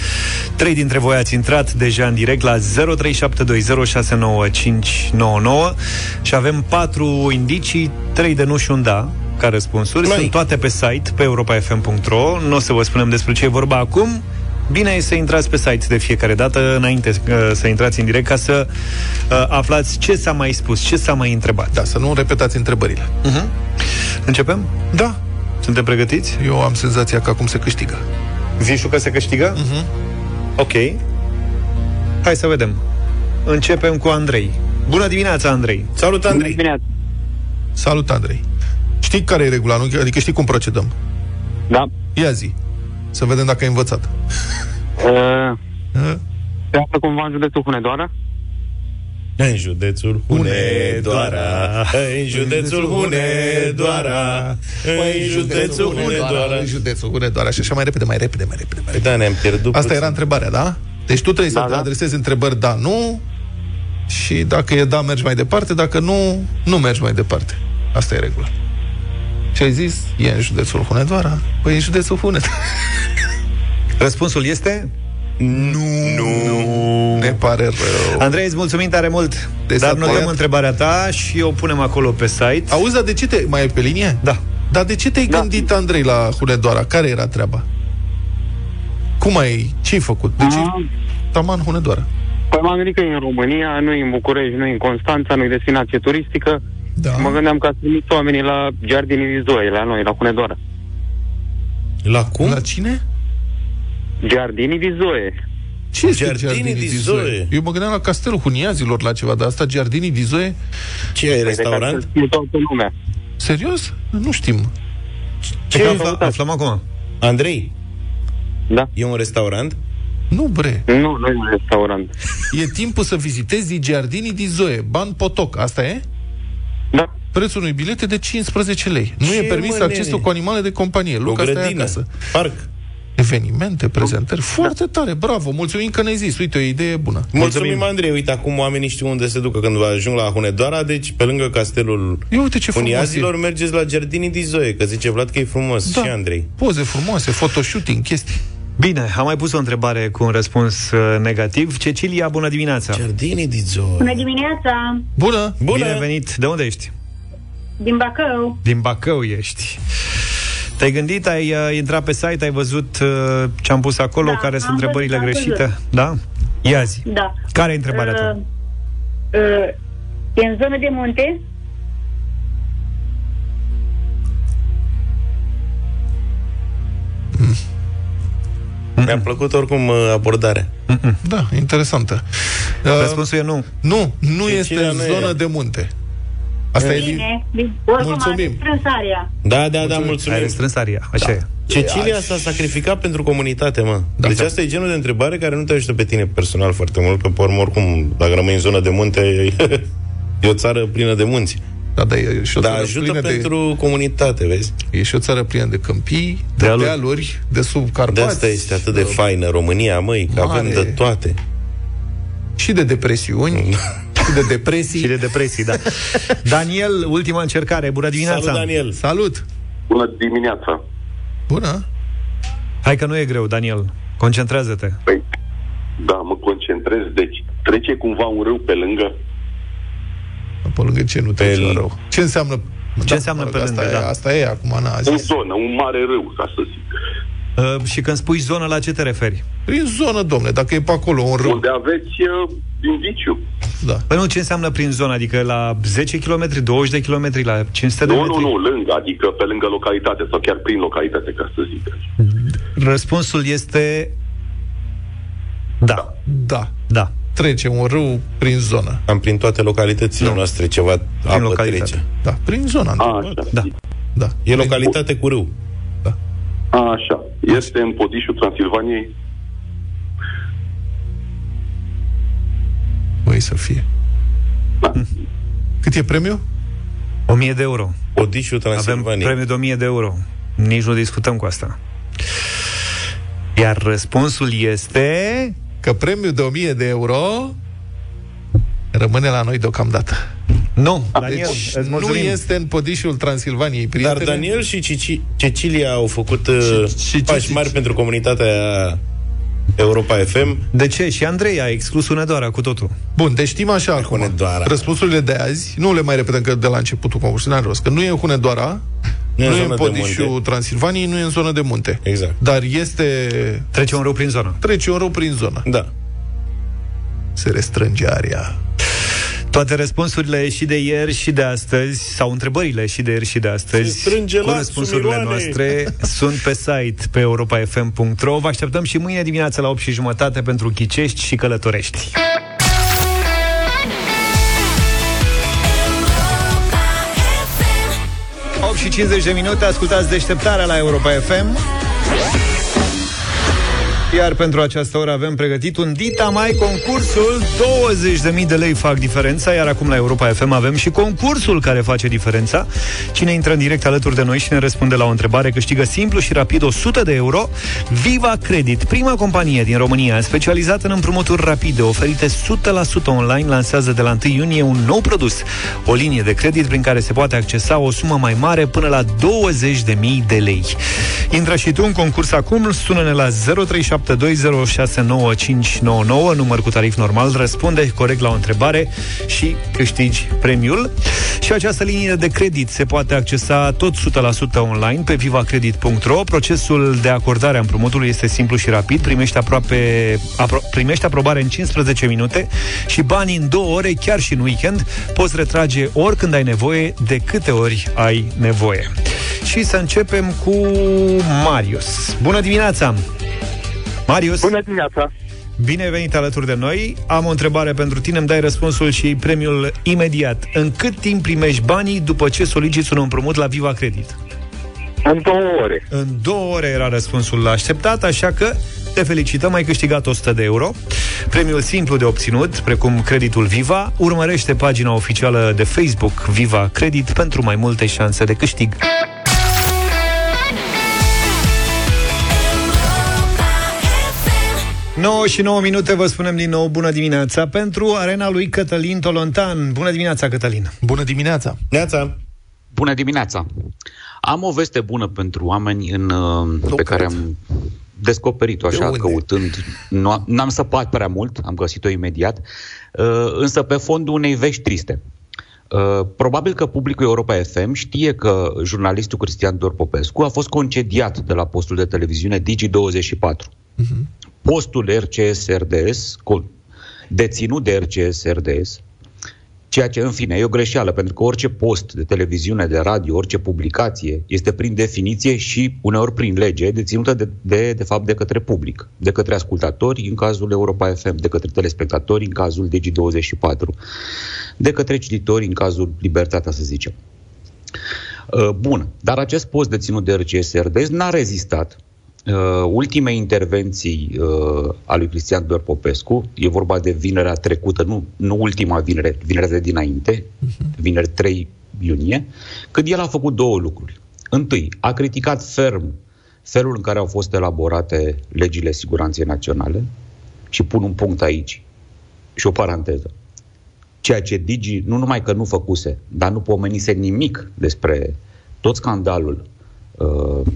Trei dintre voi ați intrat deja în direct la 0372069599 și avem patru indicii, trei de nu și un da, ca răspunsuri. Mai. Sunt toate pe site, pe europafm.ro. Nu o să vă spunem despre ce e vorba acum. Bine e să intrați pe site de fiecare dată, înainte uh, să intrați în direct, ca să uh, aflați ce s-a mai spus, ce s-a mai întrebat. Da, să nu repetați întrebările. Uh-huh. Începem? Da. Suntem pregătiți? Eu am senzația că acum se câștigă. Zici tu că se câștigă? Uh-huh. Ok. Hai să vedem. Începem cu Andrei. Bună dimineața, Andrei! Salut, Andrei! Dimineața. Salut, Andrei. Știi care e regula, nu? Adică știi cum procedăm? Da. Ia zi. Să vedem dacă ai învățat. Uh, Uh? se află cumva în județul Hunedoara? În județul Hunedoara În județul Hunedoara În județul Hunedoara În județul Hunedoara. Și așa mai repede, mai repede, mai repede. Mai repede. Da, ne-am pierdut Asta puțin. era întrebarea, da? Deci tu trebuie Da, să da. adresezi întrebări da, nu și dacă e da, mergi mai departe, dacă nu, nu mergi mai departe. Asta e regula. Și ai zis, e în județul Hunedoara? Păi e în județul Hunedoara. Răspunsul este... Nu. nu. Ne pare rău. Andrei, îți mulțumim tare mult, Deci dar s-a notăm tăiat. întrebarea ta și o punem acolo pe site. Auzi, dar de ce te... Mai e pe linie? Da. Dar de ce te-ai Da. gândit, Andrei, la Hunedoara? Care era treaba? Cum ai... Ce-ai făcut? De ce Ah. taman Hunedoara? Păi m-am gândit că e în România, nu e în București, nu e în Constanța, nu e destinație turistică. Da. Mă gândeam ca să trimit oamenii la Giardini Vizoe, la noi, la Hunedoara. La cum? La cine? Giardini Vizoe. Ce este Giardini Giardini di di Zoe? Zoe? Eu mă gândeam la Castelul Huniazilor, la ceva, dar asta Giardini di Zoe? Ce e Păi de ca restaurant? să știe toată lumea. Serios? Nu știm. Ce afla, aflăm acum? Andrei, Da? e un restaurant? Nu, bre. Nu, nu e un restaurant. E timpul să vizitezi Giardini di Zoe, Ban Potoc. Asta e? Da. Prețul unui bilet e de 15 lei. Nu Ce, e permis mă, accesul nene? cu animale de companie. O Luca, stai grădină? acasă. Parc? Evenimente, prezentări, foarte tare, bravo, mulțumim că ne-ai zis, uite, o idee bună. Mulțumim, Andrei. Uite, acum oamenii știu unde se ducă când ajung la Hunedoara, deci pe lângă castelul Ia uite ce frumos Uniazilor e. mergeți la Giardini di Zoe, că zice Vlad că e frumos. Da. Și Andrei. Poze frumoase, photoshooting, chestii. Bine, am mai pus o întrebare cu un răspuns uh, negativ. Cecilia, bună dimineața! Giardini di Zoe. Bună dimineața! Bună! Bună! Bine venit! De unde ești? Din Bacău. Din Bacău ești. Te-ai gândit, ai uh, intrat pe site, ai văzut uh, ce am pus acolo, Da, care sunt am întrebările văzut, am greșite? văzut. Da? Ia zi. Da. Care e întrebarea ta? Uh, uh, e în zonă de munte? Mi-a plăcut oricum uh, abordarea. Da, interesantă. Uh, Răspunsul e nu. nu, nu Cecilia este în nu e. zonă de munte. Asta e... li- Bine. Bine. Oricum Mulțumim. am strâns area. Da, da, da, Ai mulțumim. restrâns aria, așa Da. e. Cecilia s-a sacrificat pentru comunitate, mă. Da. deci asta e genul de întrebare care nu te ajută pe tine personal foarte mult, că pe urmă, oricum, dacă rămâi în zonă de munte, e o țară plină de munți. Da, da, e și o Dar țară ajută plină pentru comunitate, vezi? de... E și o țară plină de câmpii, de Dealuri. dealuri, de sub De Carpați. asta este atât de faină România, măi, că Mare. avem de toate. Și de depresiuni, și de depresii. Și de depresii, da. Daniel, ultima încercare. Bună dimineața! Salut, Daniel! Salut! Bună dimineața! Bună! Hai că nu e greu, Daniel. Concentrează-te. Păi, da, mă concentrez. Deci, trece cumva un râu pe lângă? Pe lângă ce nu Pe trece l- rău? Ce înseamnă? Ce înseamnă mă pe rog, lângă, Asta, da. e, asta e, acum n-a În zis. zonă, un mare râu, ca să zic. Uh, și când spui zonă, la ce te referi? Prin zonă, domne, dacă e pe acolo un râu. Unde aveți uh, indiciu. Da. Păi nu, ce înseamnă prin zonă? Adică la 10 km, 20 de km, la 500 de Nu, metri? nu, nu, lângă, adică pe lângă localitate sau chiar prin localitate, ca să zic. Răspunsul este... Da. Da. Da. Trece un râu prin zonă. Am prin toate localitățile Nu. noastre ceva apă localitate. trece. Da, prin zona. A, întrebat. așa. Da. Da. E localitate cu râu. A, așa. Este în podișul Transilvaniei? Băi să fie. Da. Cât e premiu? 1000 de euro. Odișul Avem Transilvaniei. premiu de 1000 de euro. Nici nu discutăm cu asta. Iar răspunsul este... Că premiul de 1000 de euro rămâne la noi deocamdată. Nu, Daniel, deci îți nu mulțumim. este în podișul Transilvaniei, Dar prietene. Daniel și Cici, Cecilia au făcut uh, Și- și pași Cici. mari pentru comunitatea Europa FM. De ce? Și Andrei a exclus Unedoara cu totul. Bun, deci știm așa acum. Hunedoara. Răspunsurile de azi, nu le mai repetăm că de la începutul concursului, n-are rost, că nu e în Hunedoara, Nu e nu în e în zonă de podișul munte. Transilvaniei, nu e în zonă de munte. Exact. Dar este... Trece un rău prin zonă. Trece un rău prin zonă. Da. Se restrânge aria. Toate răspunsurile și de ieri și de astăzi, sau întrebările și de ieri și de astăzi, Se strânge cu lațul, răspunsurile Miloane. noastre, sunt pe site pe europafm.ro. Vă așteptăm și mâine dimineața la 8 și jumătate pentru Chicești și Călătorești. Și 50 de minute, ascultați deșteptarea la Europa FM. Iar pentru această oră avem pregătit un Dita Mai concursul. 20.000 de lei fac diferența Iar acum la Europa FM avem și concursul care face diferența. Cine intră în direct alături de noi și ne răspunde la o întrebare Câștigă simplu și rapid 100 de euro. Viva Credit, prima companie din România Specializată în împrumuturi rapide Oferite 100% online Lansează de la 1 iunie un nou produs. O linie de credit prin care se poate accesa o sumă mai mare Până la 20.000 de lei. Intră și tu în concurs acum Sună-ne la 0372069599 Număr cu tarif normal Răspunde corect la o întrebare Și câștigi premiul. Și această linie de credit se poate accesa tot 100% online Pe vivacredit.ro Procesul de acordare a împrumutului este simplu și rapid. Primești aproape apro- Primești aprobare în 15 minute Și banii în două ore, chiar și în weekend. Poți retrage oricând ai nevoie De câte ori ai nevoie. Și să începem cu Marius. Bună dimineața! Marius, Bună dimineața! bine ai venit alături de noi. Am o întrebare pentru tine, îmi dai răspunsul și premiul imediat. În cât timp primești banii după ce soliciți un împrumut la Viva Credit? În două ore. În două ore era răspunsul așteptat, așa că te felicităm, ai câștigat 100 de euro. Premiul simplu de obținut, precum creditul Viva, urmărește pagina oficială de Facebook Viva Credit pentru mai multe șanse de câștig. 9 și 9 minute vă spunem din nou bună dimineața pentru arena lui Cătălin Tolontan. Bună dimineața, Cătălin! Bună dimineața! Neața. Bună dimineața! Am o veste bună pentru oameni în, uh, pe care am descoperit-o De așa, unde? căutând. Nu, am- n-am săpat prea mult, am găsit-o imediat, uh, însă pe fondul unei vești triste. Uh, probabil că publicul Europa FM știe că jurnalistul Cristian Dor Popescu a fost concediat de la postul de televiziune Digi24. Postul RCS-RDS, co- deținut de RCS-RDS, Ceea ce, în fine, e o greșeală, pentru că orice post de televiziune, de radio, orice publicație este prin definiție și uneori prin lege deținută de, de, de fapt de către public, de către ascultatori în cazul Europa FM, de către telespectatori în cazul Digi24, de către cititori în cazul Libertatea, să zicem. Uh, Bun, dar acest post deținut de RCS RDS n-a rezistat uh, ultimei intervenții uh, a lui Cristian Dor Popescu, e vorba de vinerea trecută, nu, nu ultima vinere, vinerea de dinainte, vineri 3 iunie, când el a făcut două lucruri. Întâi, a criticat ferm felul în care au fost elaborate legile siguranței naționale și pun un punct aici și o paranteză. Ceea ce Digi nu numai că nu făcuse, dar nu pomenise nimic despre tot scandalul uh,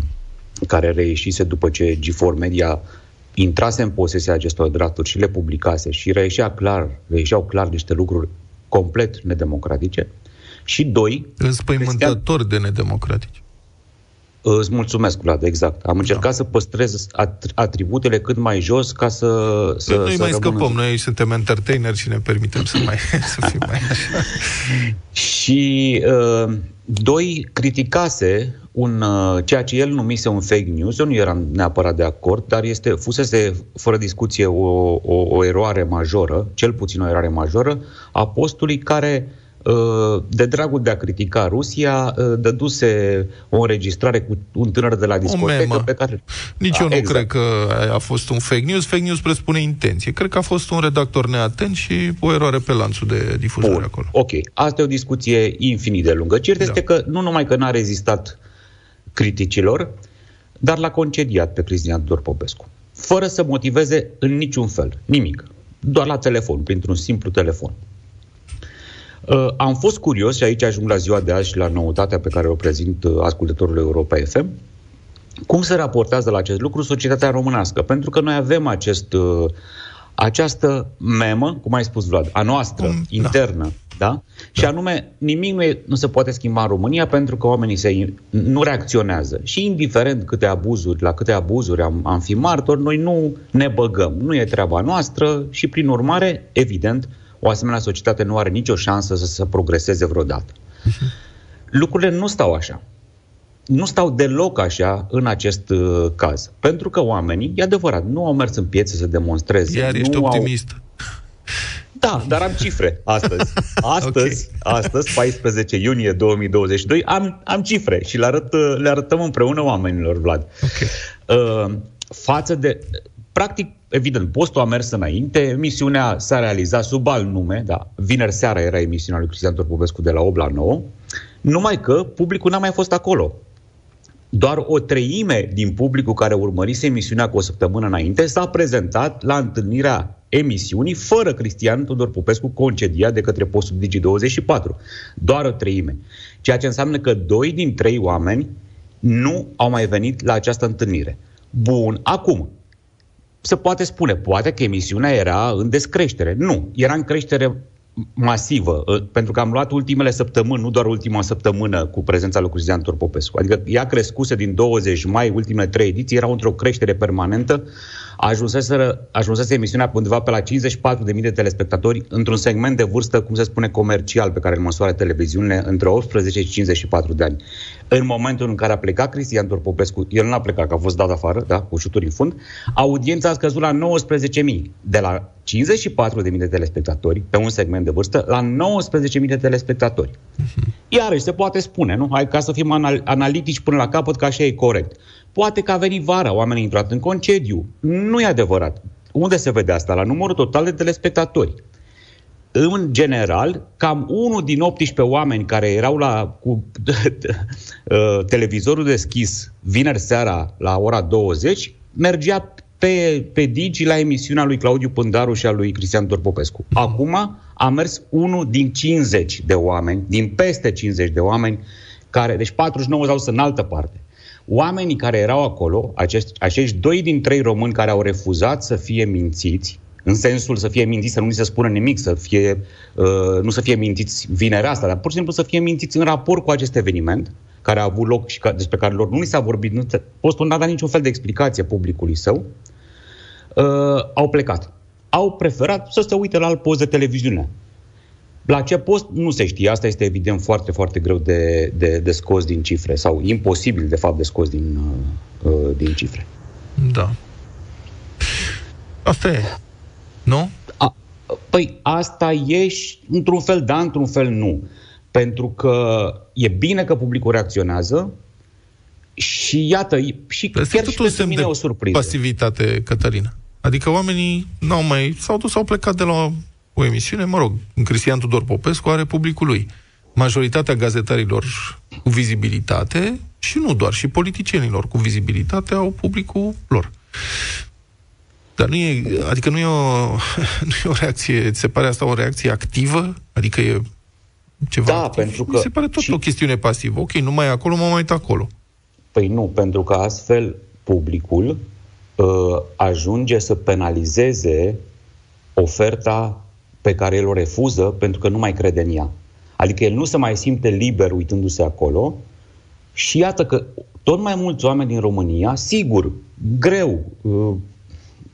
care reieșise după ce G4 Media intrase în posesia acestor drepturi și le publicase și reieșea clar, reieșeau clar niște lucruri complet nedemocratice. Și doi, Înspăimântător de nedemocratici. Îți mulțumesc, Vlad, exact. Am încercat să păstrez at- atributele cât mai jos ca să... să Noi să mai rămână- scăpăm, noi aici suntem entertaineri și ne permitem să mai să fim mai așa. Și uh, doi, criticase un, uh, ceea ce el numise un fake news. Eu nu eram neapărat de acord, dar este fusese fără discuție o, o, o eroare majoră, cel puțin o eroare majoră, a postului care uh, de dragul de a critica Rusia, uh, dăduse o înregistrare cu un tânăr de la discotecă memă. pe care... Nici eu Ah, nu exact. cred că a fost un fake news. Fake news presupune intenție. Cred că a fost un redactor neatent și o eroare pe lanțul de difuzare Bun. acolo. Ok, asta e o discuție infinit de lungă. Cert Da. este că nu numai că n-a rezistat criticilor, dar l-a concediat pe Cristian Dor Popescu. fără să motiveze în niciun fel, nimic. Doar la telefon, printr-un simplu telefon. Uh, am fost curios și aici ajung la ziua de azi și la noutatea pe care o prezint uh, ascultătorul Europa FM. Cum se raportează la acest lucru societatea românească? Pentru că noi avem acest, uh, această memă, cum ai spus Vlad, a noastră, Cum? internă, da? Da? Și anume, nimic nu, e, nu se poate schimba în România pentru că oamenii se, nu reacționează. Și indiferent câte abuzuri, la câte abuzuri am, am fi martori, noi nu ne băgăm. Nu e treaba noastră și, prin urmare, evident, o asemenea societate nu are nicio șansă să se progreseze vreodată. Lucrurile nu stau așa. Nu stau deloc așa în acest uh, caz. Pentru că oamenii, e adevărat, nu au mers în piețe să demonstreze. Iar ești nu optimist. Au... Da, dar am cifre astăzi. Astăzi, okay. astăzi 14 iunie 2022, am, am cifre și le, arăt, le arătăm împreună oamenilor, Vlad. Okay. Uh, față de... Practic, evident, postul a mers înainte, emisiunea s-a realizat sub alt nume, da, vineri seara era emisiunea lui Cristian Torpopescu de la 8 la 9, numai că publicul n-a mai fost acolo. Doar o treime din publicul care urmărise emisiunea cu o săptămână înainte s-a prezentat la întâlnirea emisiunii fără Cristian Tudor Popescu concediat de către postul Digi24. Doar o treime. Ceea ce înseamnă că doi din trei oameni nu au mai venit la această întâlnire. Bun, acum, se poate spune, poate că emisiunea era în descreștere. Nu, era în creștere masivă, uh, pentru că am luat ultimele săptămâni, nu doar ultima săptămână cu prezența lui Cristian Torpopescu. Adică ea crescuse din 20 mai, ultimele trei ediții, erau într-o creștere permanentă, ajunsese, ajunsese emisiunea pe undeva pe la 54.000 de telespectatori într-un segment de vârstă, cum se spune, comercial, pe care îl măsoară televiziunile, între 18 și 54 de ani. În momentul în care a plecat Cristian Torpopescu, el nu a plecat, că a fost dat afară, da, cu șuturi în fund, audiența a scăzut la 19.000, de la 54.000 de telespectatori pe un segment de vârstă la 19.000 de telespectatori. Iarăși se poate spune, nu? Hai ca să fim anal- analitici până la capăt, că așa e corect. Poate că a venit vara, oamenii au intrat în concediu. Nu e adevărat. Unde se vede asta? La numărul total de telespectatori. În general, cam unul din 18 oameni care erau la cu uh, televizorul deschis vineri seara la ora 20 mergea pe, pe Digi la emisiunea lui Claudiu Pândaru și a lui Cristian Torpopescu. Acum a mers unul din 50 de oameni, din peste 50 de oameni, care, deci 49 s-au în altă parte. Oamenii care erau acolo, acești, acești doi din trei români care au refuzat să fie mințiți, în sensul să fie mințiți, să nu li se spună nimic, să fie, uh, nu să fie mințiți vinerea asta, dar pur și simplu să fie mințiți în raport cu acest eveniment care a avut loc și ca, despre care lor nu li s-a vorbit, nu, postul n-a dat niciun fel de explicație publicului său, uh, au plecat. Au preferat să se uite la alt post de televiziune. La ce post nu se știe. Asta este evident foarte, foarte greu de, de, de scos din cifre sau imposibil, de fapt, de scos din, uh, uh, din cifre. Da. Asta e. Nu? A, păi asta e și într-un fel da, într-un fel nu. Pentru că e bine că publicul reacționează și iată, e- și Asta e chiar tot și un pentru semn mine de o surpriză. pasivitate, Cătălina. Adică oamenii n-au mai... s-au dus, au plecat de la o emisiune, mă rog, Cristian Tudor Popescu are publicul lui. Majoritatea gazetarilor cu vizibilitate și nu doar, și politicienilor cu vizibilitate au publicul lor. Dar nu e, adică nu e o, nu e o reacție, ți se pare asta o reacție activă? Adică e ceva Da, activ? pentru Mi că se pare tot și- o chestiune pasivă. Ok, nu mai e acolo, mă mai uit acolo. Păi nu, pentru că astfel publicul uh, ajunge să penalizeze oferta pe care el o refuză pentru că nu mai crede în ea. Adică el nu se mai simte liber uitându-se acolo și iată că tot mai mulți oameni din România, sigur, greu, uh,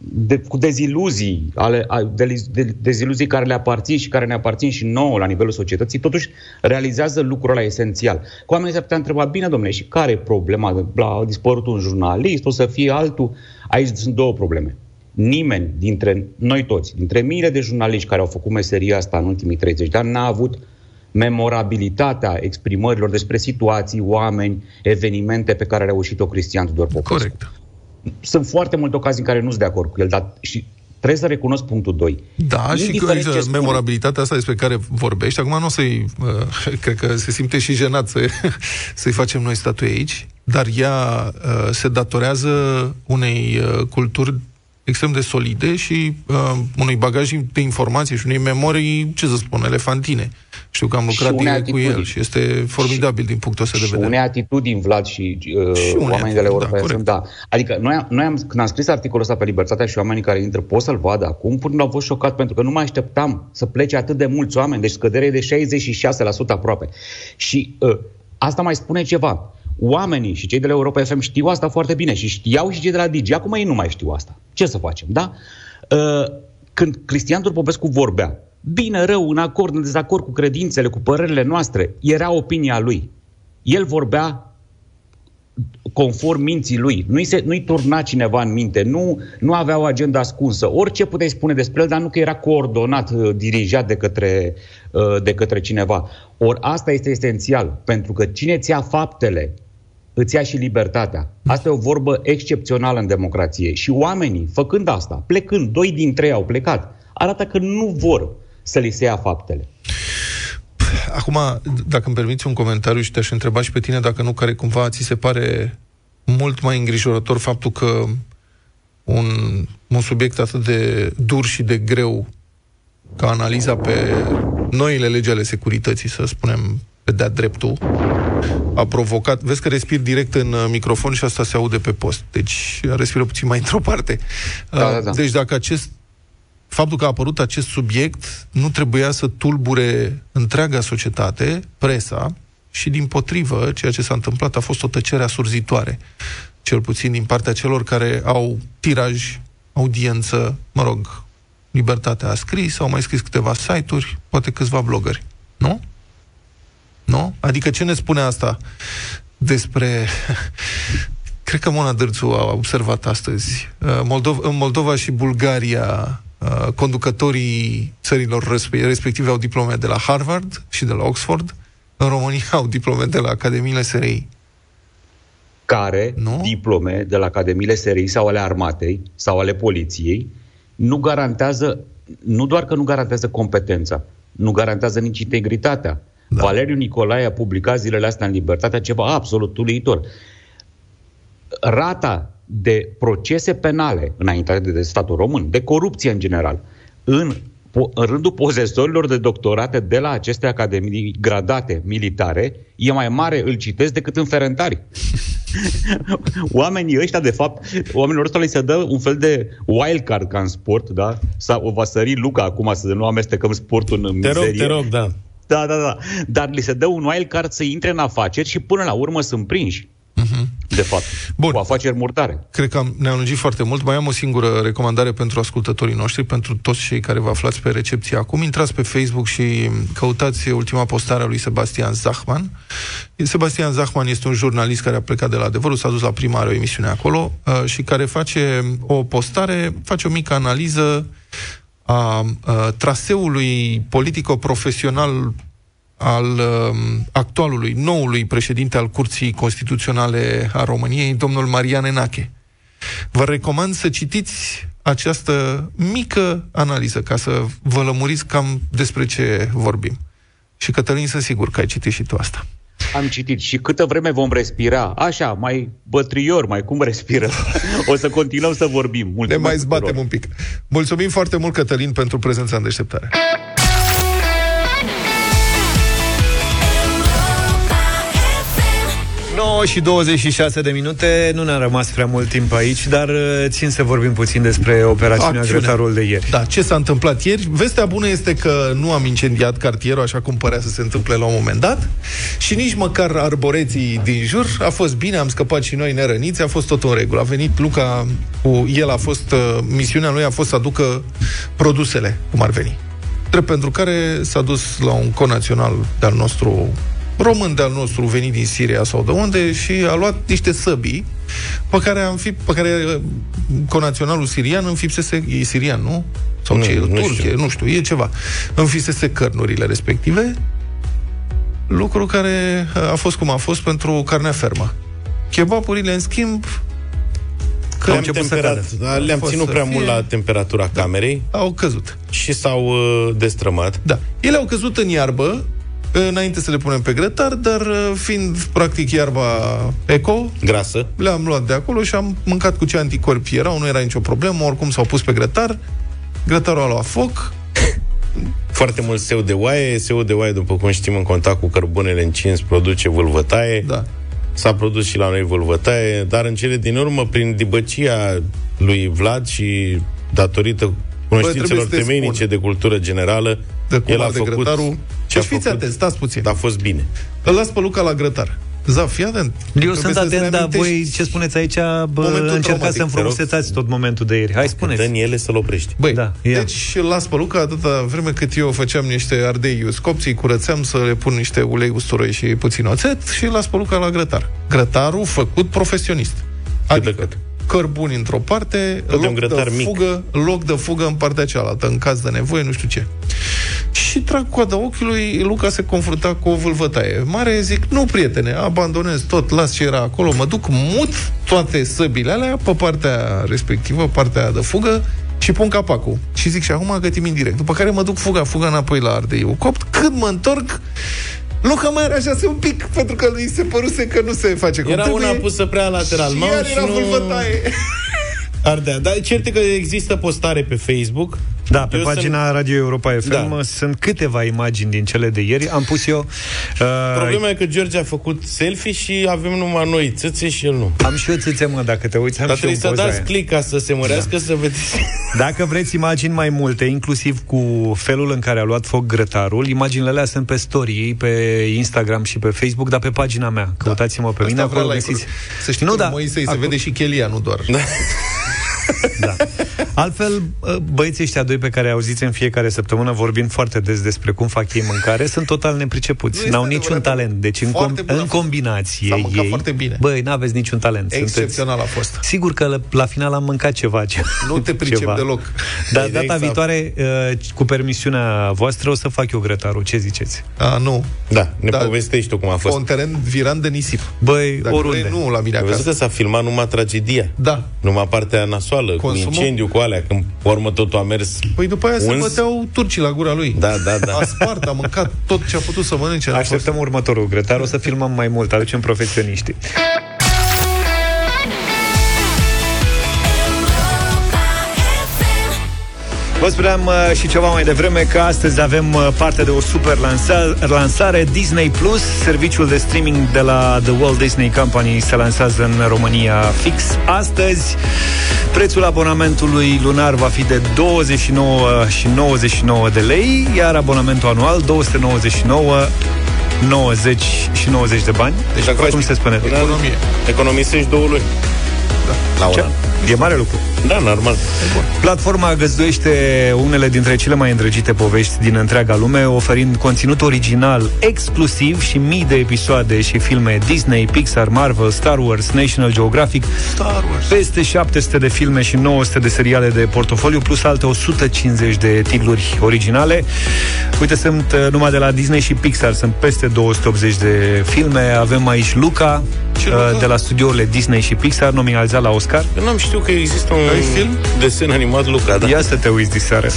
de, cu deziluzii, ale, a- de, de, deziluzii care le aparțin și care ne aparțin și nouă la nivelul societății, totuși realizează lucrul ăla esențial. Cu oamenii se putea întreba, bine, domnule, și care e problema? A dispărut un jurnalist, o să fie altul? Aici sunt două probleme. Nimeni dintre noi toți, dintre miile de jurnaliști care au făcut meseria asta în ultimii 30 de ani, n-a avut memorabilitatea exprimărilor despre situații, oameni, evenimente pe care a reușit-o Cristian Tudor Popescu. Corect. Sunt foarte multe ocazii în care nu sunt de acord cu el, dar și Trebuie să recunosc punctul 2. Da, și Indiferent că, ce spune. memorabilitatea asta despre care vorbești, acum nu o să-i... Uh, cred că se simte și jenat să, să-i facem noi statui aici, dar ea uh, se datorează unei uh, culturi extrem de solide și uh, unui bagaj de informații și unei memorii, ce să spun, elefantine. Știu că am Și lucrat unei direct cu el atitudini. și este formidabil din punctul ăsta de și vedere. unei atitudini, Vlad, și, uh, Și unei oamenii de la atitudini, Europa da, FM, corect. da. Adică noi, am- noi am, când am scris articolul ăsta pe Libertatea și oamenii care intră pot să-l vadă acum, până au fost șocat pentru că nu mai așteptam să plece atât de mulți oameni, deci scădere e de 66% aproape. Și uh, asta mai spune ceva. Oamenii și cei de la Europa FM știu asta foarte bine și știau și cei de la Digi. Acum ei nu mai știu asta. Ce să facem, da? Uh, când Cristian Turpopescu vorbea, bine, rău, în acord, în dezacord cu credințele, cu părerile noastre, era opinia lui. El vorbea conform minții lui. Nu-i, se, nu-i turna cineva în minte, nu, nu avea o agenda ascunsă. Orice puteai spune despre el, dar nu că era coordonat, uh, dirijat de către, uh, de către cineva. Ori asta este esențial, pentru că cine ți ia faptele, îți ia și libertatea. Asta e o vorbă excepțională în democrație. Și oamenii, făcând asta, plecând, doi dintre ei au plecat, arată că nu vor să li se ia faptele. Acum, dacă îmi permiți un comentariu și te-aș întreba și pe tine dacă nu, care cumva ți se pare mult mai îngrijorător faptul că un, un subiect atât de dur și de greu ca analiza pe noile legi ale securității, să spunem, pe de-a dreptul, a provocat... Vezi că respir direct în uh, microfon și asta se aude pe post. Deci respiră puțin mai într-o parte. Da, Uh, da, da. Deci dacă acest faptul că a apărut acest subiect nu trebuia să tulbure întreaga societate, presa, și din potrivă, ceea ce s-a întâmplat a fost o tăcere asurzitoare. Cel puțin din partea celor care au tiraj, audiență, mă rog, Libertatea a scris, au mai scris câteva site-uri, poate câțiva blogări. Nu? Nu? Adică ce ne spune asta despre... Cred că Mona Dârțu a observat astăzi. Uh, Moldov- în Moldova și Bulgaria uh, conducătorii țărilor respe- respective au diplome de la Harvard și de la Oxford. În România au diplome de la Academiile SRI. care nu? diplome de la Academiile SRI sau ale armatei sau ale poliției nu garantează, nu doar că nu garantează competența, nu garantează nici integritatea. Da. Valeriu Nicolae a publicat zilele astea în Libertatea ceva absolut uluitor. Rata de procese penale înaintate de statul român, de corupție în general, în, po- în rândul posesorilor de doctorate de la aceste academii gradate militare e mai mare, îl citesc, decât în ferentari. Oamenii ăștia, de fapt, oamenilor ăsta le se dă un fel de wild card ca în sport, da? Sau o va sări Luca acum să nu amestecăm sportul în Te rog, mizerie. te rog, da. Da, da, da. Dar li se dă un wild card să intre în afaceri și până la urmă sunt prinși. De fapt. Bun. Cu afaceri murdare. Cred că am, ne-am lungit foarte mult. Mai am o singură recomandare pentru ascultătorii noștri, pentru toți cei care vă aflați pe recepție acum. Intrați pe Facebook și căutați ultima postare a lui Sebastian Zachman. Sebastian Zachman este un jurnalist care a plecat de la adevărul, s-a dus la prima are o emisiune acolo uh, și care face o postare, face o mică analiză a, a traseului politico-profesional al um, actualului, noului președinte al Curții Constituționale a României, domnul Marian Enache. Vă recomand să citiți această mică analiză ca să vă lămuriți cam despre ce vorbim. Și Cătălin, sunt sigur că ai citit și tu asta. Am citit și câtă vreme vom respira, așa, mai bătrior, mai cum respirăm, o să continuăm să vorbim. Mulțumesc Ne mai tuturor. zbatem un pic. Mulțumim foarte mult, Cătălin, pentru prezența în deșteptare. 9 și 26 de minute, nu ne-a rămas prea mult timp aici, dar uh, țin să vorbim puțin despre operațiunea Acțiunea. Grătarul de ieri. Da, ce s-a întâmplat ieri? Vestea bună este că nu am incendiat cartierul așa cum părea să se întâmple la un moment dat și nici măcar arboreții din jur. A fost bine, am scăpat și noi nerăniți, a fost tot în regulă. A venit Luca cu el, a fost, uh, misiunea lui a fost să aducă produsele, cum ar veni. Drept pentru care s-a dus la un conațional de-al nostru român de-al nostru venit din Siria sau de unde și a luat niște săbii pe care, am fi, pe care uh, conaționalul sirian înfipsese, e sirian, nu? Sau Nu, ce, e, nu Turcie, știu. nu știu, e ceva. Înfipsese cărnurile respective, lucru care uh, a fost cum a fost pentru carnea fermă. Kebaburile, în schimb, Că Le-am, început să temperat, cadă. da, le-am A fost ținut să prea fie- mult la temperatura camerei Au căzut. și s-au uh, destrămat. Da. Ele au căzut în iarbă, înainte să le punem pe grătar, dar uh, fiind practic iarba eco, Grasă. le-am luat de acolo și am mâncat cu ce anticorpi erau, nu era nicio problemă, oricum s-au pus pe grătar, grătarul a luat foc, Foarte mult seu de oaie. Seu de oaie, după cum știm, în contact cu cărbunele încins, produce vâlvătaie. da. S-a produs și la noi vâlvătaie, dar în cele din urmă, prin dibăcia lui Vlad și datorită cunoștințelor trebuie să te temeinice spun. de cultură generală, De cum el a arde făcut grătarul. ce a Deci fiți făcut, atenți, stați puțin. a fost bine. Îl las pe Luca la grătar. Zaf, fii atent. Eu Trebuie sunt să-ți atent, dar voi reamintești ce spuneți aici, bă, momentul încercați traumatic, să te rog. înfrumusețați tot momentul de ieri. Hai, spuneți. Dă-ni ele să-l oprești. Băi, Da, da, ia. deci îl las pe Luca atâta vreme cât eu făceam niște ardei uscopți, îi curățeam să le pun niște ulei usturoi și puțin oțet și îl las pe Luca la grătar. Grătarul făcut profesionist. Adică cât. Cărbuni într-o parte, Tot de un loc grătar de, mic. fugă, loc de fugă în partea cealaltă, în caz de nevoie, nu știu ce. Și trag coada ochiului, Luca se confrunta cu o vâlvătaie. Mare zic, nu prietene, abandonez tot, las ce era acolo, mă duc, mut toate săbile alea pe partea respectivă, partea de fugă, și pun capacul. Și zic, și acum gătim indirect. După care mă duc fuga, fuga înapoi la ardeiul copt. Când mă întorc, Luca mai era așa un pic, pentru că lui se păruse că nu se face cum Era trebuie. una pusă prea lateral. Și Mamă, iar și era nu- vâlvătaie. Ardea. Dar cert că există postare pe Facebook. Da, pe Eu pagina sunt- Radio Europa FM Da. sunt câteva imagini din cele de ieri. Am pus eu... Uh, Problema e că George a făcut selfie și avem numai noi țâțe și el nu. Am și eu țâțe, mă, dacă te uiți, am Dar și eu trebuie să poza dați aia. click ca să se mărească, să vedeți. Dacă vreți imagini mai multe, inclusiv cu felul în care a luat foc grătarul, imaginile alea sunt pe story, pe Instagram și pe Facebook, dar pe pagina mea. Căutați-mă pe mine, Asta vrea acolo like-uri. găsiți. Să știi nu, că da, da, Moisei se acolo- vede și chelia, nu doar. Da. Da. Altfel, băieții ăștia doi pe care auziți în fiecare săptămână vorbind foarte des despre cum fac ei mâncare, sunt total nepricepuți. Nu este N-au adevărat. niciun talent. Deci în, Foarte com- bun a în fost. combinație S-a mâncat ei, foarte bine. Băi, n-aveți niciun talent. Excepțional a fost. Sigur că la, la final am mâncat ceva. Ce, Nu te pricep ceva. deloc. Dar Exact. data viitoare, uh, cu permisiunea voastră, o să fac eu grătarul. Ce ziceți? A, nu. Da, ne Da. povestești tu cum a fost. Un teren viran de nisip. Băi, Dacă oriunde. vrei, nu la mine Ai văzut acasă. că s-a filmat numai tragedia. Da. Numai partea nasoală, Consumul? cu incendiu, cu alea, când pe urmă totul a mers. Păi după aia se uns. băteau turcii la gura lui. Da, da, da. A spart, a mâncat tot ce a putut să mănânce. N-a fost- Așteptăm următorul grătar, o să filmăm mai mult, aducem profesioniștii. Vă spuneam uh, și ceva mai devreme că astăzi avem uh, parte de o super lansa- lansare Disney Plus, serviciul de streaming de la The Walt Disney Company se lansează în România fix astăzi. Prețul abonamentului lunar va fi de 29 și 99 de lei, iar abonamentul anual 299 90 și 90 de bani. Deci, Dacă cum faci se spune? Economie. Economisești două luni. Da. La un Ce? an. E mare lucru. Da, normal. Platforma găzduiește unele dintre cele mai îndrăgite povești din întreaga lume, oferind conținut original exclusiv și mii de episoade și filme Disney, Pixar, Marvel, Star Wars, National Geographic, Star Wars. peste 700 de filme și 900 de seriale de portofoliu, plus alte 150 de titluri originale. Uite, sunt uh, numai de la Disney și Pixar, sunt peste 280 de filme. Avem aici Luca, Ce uh, Luca? De la studiourile Disney și Pixar, nominalizat la Oscar. Eu n-am știut că există un Ai film? desen animat Luca, da. Ia să te uiți diseară.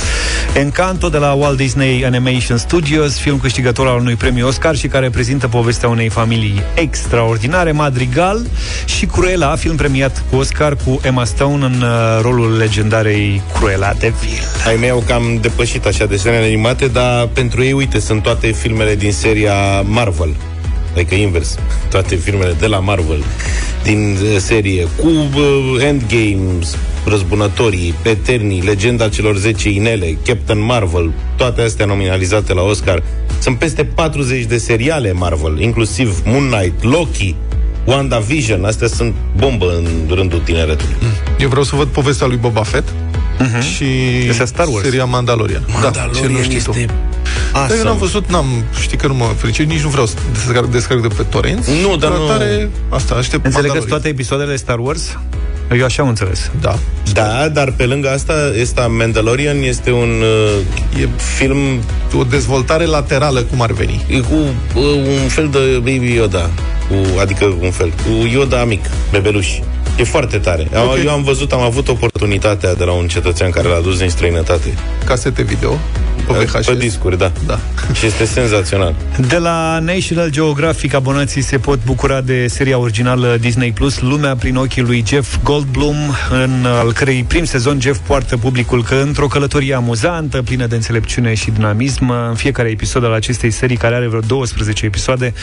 Encanto de la Walt Disney Animation Studios, film câștigător al unui premiu Oscar și care prezintă povestea unei familii extraordinare, Madrigal și Cruella, film premiat cu Oscar cu Emma Stone în uh, rolul legendarei Cruella de Vil. Ai mei au cam depășit așa desenele animate, dar pentru ei, uite, sunt toate filmele din seria Marvel. Adică invers. Toate filmele de la Marvel din uh, serie cu uh, Endgames, Răzbunătorii, Eternii, Legenda celor 10 inele, Captain Marvel, toate astea nominalizate la Oscar. Sunt peste 40 de seriale Marvel, inclusiv Moon Knight, Loki, WandaVision, astea sunt bombă în rândul tineretului. Eu vreau să văd povestea lui Boba Fett și Este Star Wars. seria Mandalorian. da, ce nu știi tu. Dar eu n-am văzut, n-am, știi că nu mă fericit, nici nu vreau să descarc, descarc de pe torrent. Nu, dar nu- Tare, asta, aștept Înțelegeți Mandalorian. toate episoadele Star Wars? Eu așa am înțeles. Da. Da, dar pe lângă asta, ăsta Mandalorian este un uh, e film O dezvoltare laterală, cum ar veni. e cu uh, un fel de Baby Yoda, cu, adică un fel, cu Yoda mic, bebeluș. E foarte tare. Okay. Eu am văzut, am avut oportunitatea de la un cetățean care l-a dus din străinătate. Casete video? Pe VHS? Pe discuri, da. Da. Și este senzațional. De la National Geographic, abonații se pot bucura de seria originală Disney Plus, Lumea prin ochii lui Jeff Goldblum, în al cărei prim sezon Jeff poartă publicul că într-o călătorie amuzantă, plină de înțelepciune și dinamism, în fiecare episod al acestei serii, care are vreo 12 episoade,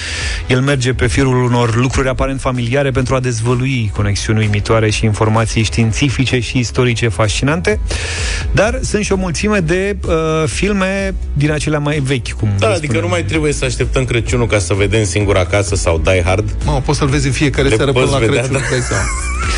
el merge pe firul unor lucruri aparent familiare pentru a dezvălui conexiuni uimitoare și informații științifice și istorice fascinante, dar sunt și o mulțime de uh, filme din acelea mai vechi, cum Da, le adică spunem. nu mai trebuie să așteptăm Crăciunul ca să vedem singur acasă sau Die Hard. Mă, poți să-l vezi în fiecare Le seară până poți la vedea, Crăciun, da. dai seama.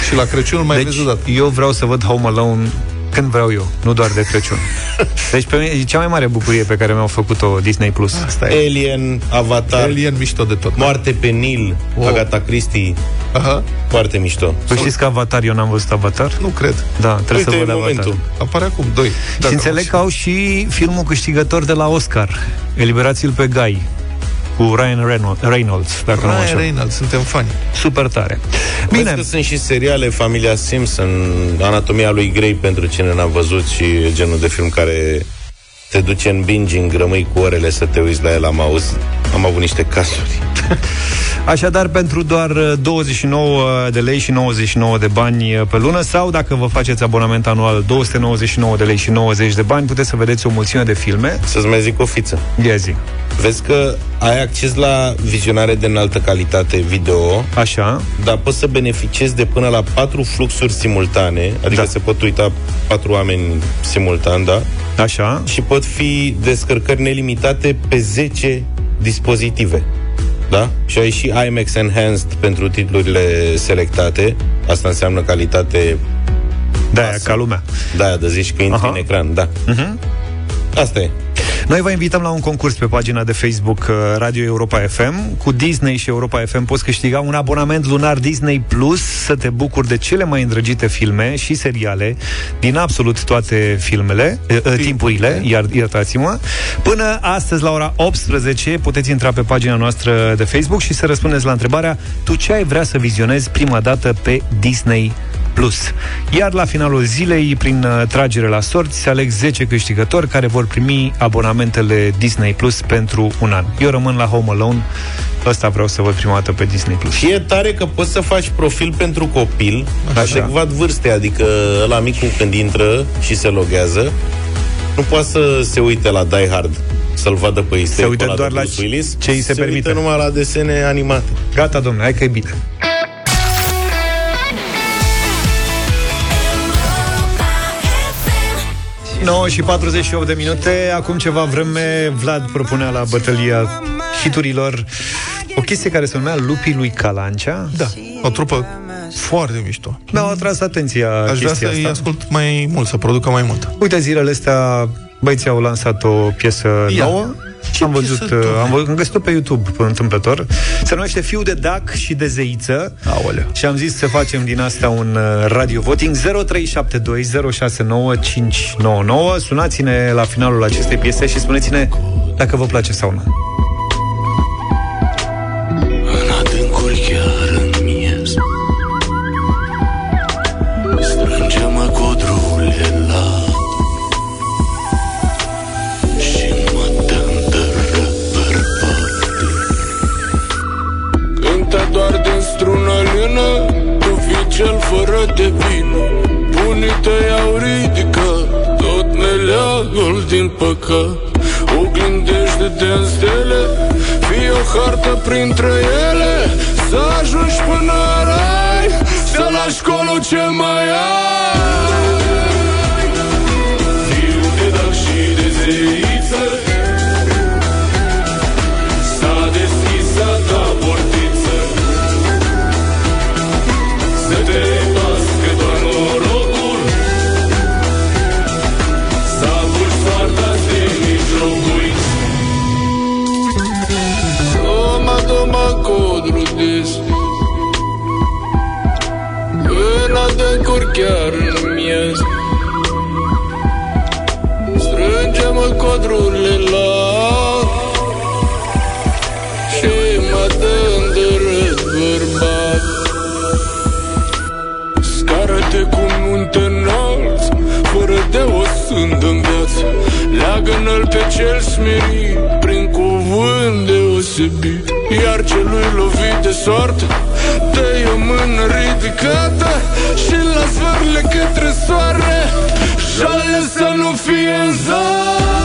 Și la Crăciun îl mai deci, vezi odată. eu vreau să văd Home Alone când vreau eu, nu doar de Crăciun. Deci pe mine e cea mai mare bucurie pe care mi-au făcut-o Disney+. Plus. Asta e. Alien, Avatar, Alien mișto de tot. Moarte pe Nil, Wow. Agatha Christie, Aha, foarte mișto. Păi știți că Avatar, eu n-am văzut Avatar? nu cred. Da, trebuie Uite, să e văd momentul. Avatar. Apare acum, doi. Și înțeleg că au și filmul câștigător de la Oscar, Eliberați-l pe Guy, cu Ryan Reynolds, Reynolds dacă nu mă Ryan înșel. Reynolds, suntem fani. Super tare. Bine. Bine, că sunt și seriale, Familia Simpson, Anatomia lui Grey, pentru cine n-a văzut și e genul de film care te duce în binging, rămâi cu orele să te uiți la el, am auzit. Am avut niște cazuri. Așadar, pentru doar uh, 29 de lei și 99 de bani uh, pe lună sau dacă vă faceți abonament anual 299 de lei și 90 de bani, puteți să vedeți o mulțime de filme. Să-ți mai zic o fiță. Ia zi. Vezi că ai acces la vizionare de înaltă calitate video, Așa. dar poți să beneficiezi de până la patru fluxuri simultane, adică Da. se pot uita patru oameni simultan, da? Așa. Și pot fi descărcări nelimitate pe 10 dispozitive. Da? Și ai și IMAX Enhanced pentru titlurile selectate. Asta înseamnă calitate Da, ca lumea. da, de zici că intri Aha. în ecran, da. Uh-huh. Asta e. Noi vă invităm la un concurs pe pagina de Facebook uh, Radio Europa FM. Cu Disney și Europa FM poți câștiga un abonament lunar Disney Plus să te bucuri de cele mai îndrăgite filme și seriale din absolut toate filmele, uh, uh, timpurile, iar, iertați-mă. Până astăzi la ora 18 puteți intra pe pagina noastră de Facebook și să răspundeți la întrebarea tu ce ai vrea să vizionezi prima dată pe Disney Plus. Iar la finalul zilei, prin uh, tragere la sorți, se aleg 10 câștigători care vor primi abonamentele Disney Plus pentru un an. Eu rămân la Home Alone. Ăsta vreau să văd prima dată pe Disney Plus. Și e tare că poți să faci profil pentru copil, Așa. adecvat vârstei, adică la micul când intră și se loghează, nu poate să se uite la Die Hard să-l vadă pe Easter Se egg uită ăla de doar la Bruce Willis, ce îi se permite. uită numai la desene animate. Gata, domnule, hai că e bine. 9 și 48 de minute. Acum ceva vreme, Vlad propunea la bătălia hiturilor o chestie care se numea Lupii lui Calancea. Da, o trupă foarte mișto. Mi-au atras atenția Aș vrea chestia să-i asta. ascult mai mult, să producă mai mult. Uite, zilele astea băieții au lansat o piesă Ia. nouă. Ce am văzut, piesă, uh, Doamne? am, văzut, am găsit-o pe YouTube, pe întâmplător. Se numește Fiu de Dac și de Zeiță. Aoleu. Și am zis să facem din asta un uh, radio voting 0372069599. Sunați-ne la finalul acestei piese și spuneți-ne dacă vă place sau nu. De vină Bunii tăi au ridicat Tot meleagul din păcat. Oglindește-te în stele Fii o hartă printre ele. Să ajungi până în rai Să lași colul ce mai ai. Fiu de dac și de zeiță estómago drutis Până de curchear în miez Strânge-mă codrurile la Și mă dă îndărât bărbat. Scară-te cu munte înalt Fără de o sândă în viață. Leagă-n pe cel smerit deosebit Iar celui lovit de soartă Dă-i o mână ridicată Și la zvârle către soare. Jale să nu fie în Fiu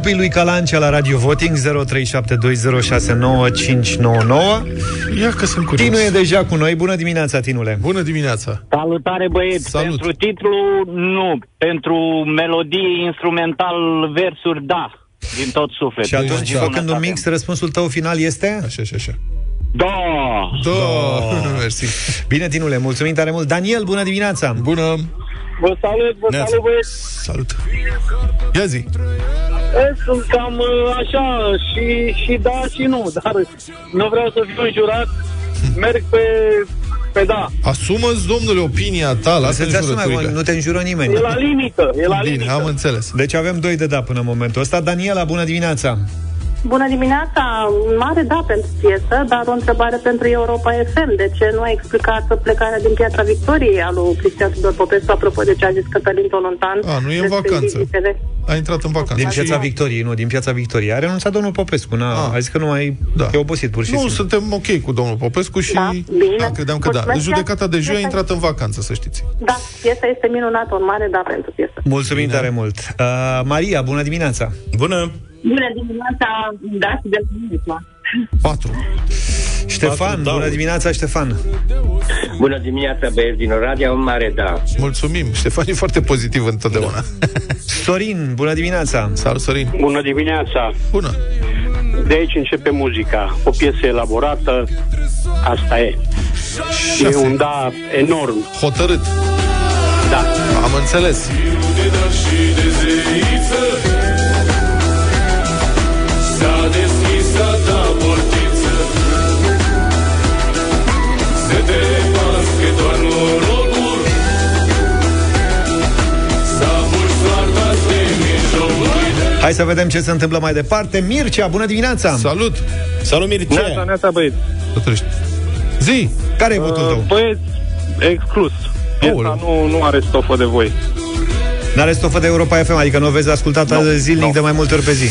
zeiță, lupii lui Calancea la Radio Voting 0372069599. Ia că sunt curios. Tinu e deja cu noi. Bună dimineața, Tinule. Bună dimineața. Salutare băieți, Salut. pentru titlu nu, pentru melodie instrumental versuri da, din tot sufletul. Și atunci, Bună făcând un seara. mix, răspunsul tău final este? Așa, așa, așa. Da! Da, mersi. Bine, Tinule, mulțumim tare mult. Daniel, bună dimineața! Bună! Vă salut, vă Neața. salut băieți. Salut! Ia zi! E, Sunt cam uh, așa și, și da și nu, dar nu vreau să fiu înjurat. Merg pe, pe da. Asumă-ți, domnule, opinia ta, lasă Să-ți asume, înjurăturile. nu te înjură nimeni. E la limită, e la Bine, limită. am înțeles. Deci avem doi de da până în momentul ăsta. Daniela, bună dimineața! Bună dimineața! Mare da pentru piesă, dar o întrebare pentru Europa FM. De ce nu a explicat plecarea din Piața Victoriei a lui Cristian Tudor Popescu, apropo de ce a zis Cătălin Tolontan? A, nu e în despre vacanță. vizitele? A intrat în vacanță. Din piața Și- Victoriei, nu, din piața Victoriei. A renunțat domnul Popescu, n-a, a zis că nu mai Da. e obosit pur și Nu, simplu. suntem ok cu domnul Popescu și Da, bine. da, credeam că da. Mulțumesc, Judecata de joi a Piesa- intrat în vacanță, să știți. Da, piesa este minunată, un mare da pentru piesă. Mulțumim Bine. tare mult. Uh, Maria, bună dimineața! Bună! Bună dimineața, da, și de dimineața. 4. Ștefan, bună dimineața, Ștefan! Bună dimineața, băieți din Oradea, un mare da. Mulțumim. Ștefan e foarte pozitiv întotdeauna. Sorin, bună dimineața! Salut, Sorin! Bună dimineața! Bună! De aici începe muzica. O piesă elaborată, asta e. E un da enorm. Hotărât. Da. Am înțeles. de dar și de zeiță a ta portiță Să te pască doar norocul S-a pus soarta de mijlocul Hai să vedem ce se întâmplă mai departe. Mircea, bună dimineața! Salut! Salut, Mircea! Neața, neața, băieți. Zi! Care e votul tău? Băieți, exclus. Piesa nu, nu are stofă de voi. N-are stofă de Europa FM, adică nu o vezi ascultată Nu, zilnic nu. de mai multe ori pe zi.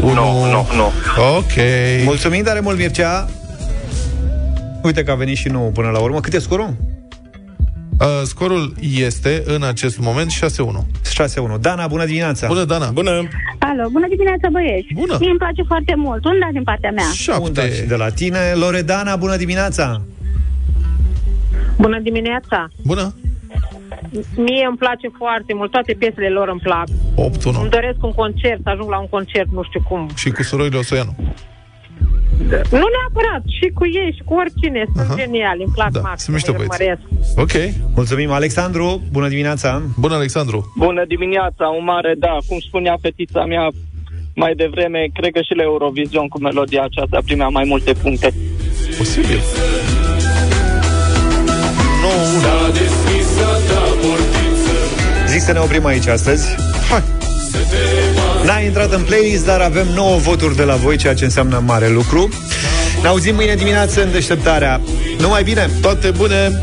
Nu, nu, nu. Ok. Mulțumim tare mult, Mircea! Uite că a venit și nou până la urmă. Cât e scorul? Uh, scorul este în acest moment 6-1. 6-1. Dana, bună dimineața! Bună, Dana! Bună! Alo, bună dimineața, băieți! Bună! Mie îmi place foarte mult. Un da din partea mea. Un da și de la tine. Loredana, bună dimineața! Bună dimineața! Bună! Mie îmi place foarte mult, toate piesele lor îmi plac. 8 1 Îmi doresc un concert, să ajung la un concert, nu știu cum. Și cu surorile Osoianu. Nu neapărat, și cu ei, și cu oricine, sunt uh-huh. geniali, îmi plac da, maxim, sunt mișto îi băieți. urmăresc. Ok. Mulțumim, Alexandru. Bună dimineața. Bună, Alexandru. Bună dimineața, un mare da. Cum spunea fetița mea mai devreme, cred că și la Eurovision cu melodia aceasta primea mai multe puncte. Posibil. Zic să ne oprim aici astăzi. Hai. N-a intrat în playlist, dar avem 9 voturi de la voi, ceea ce înseamnă mare lucru. Ne auzim mâine dimineață în deșteptarea. Numai bine! Toate bune!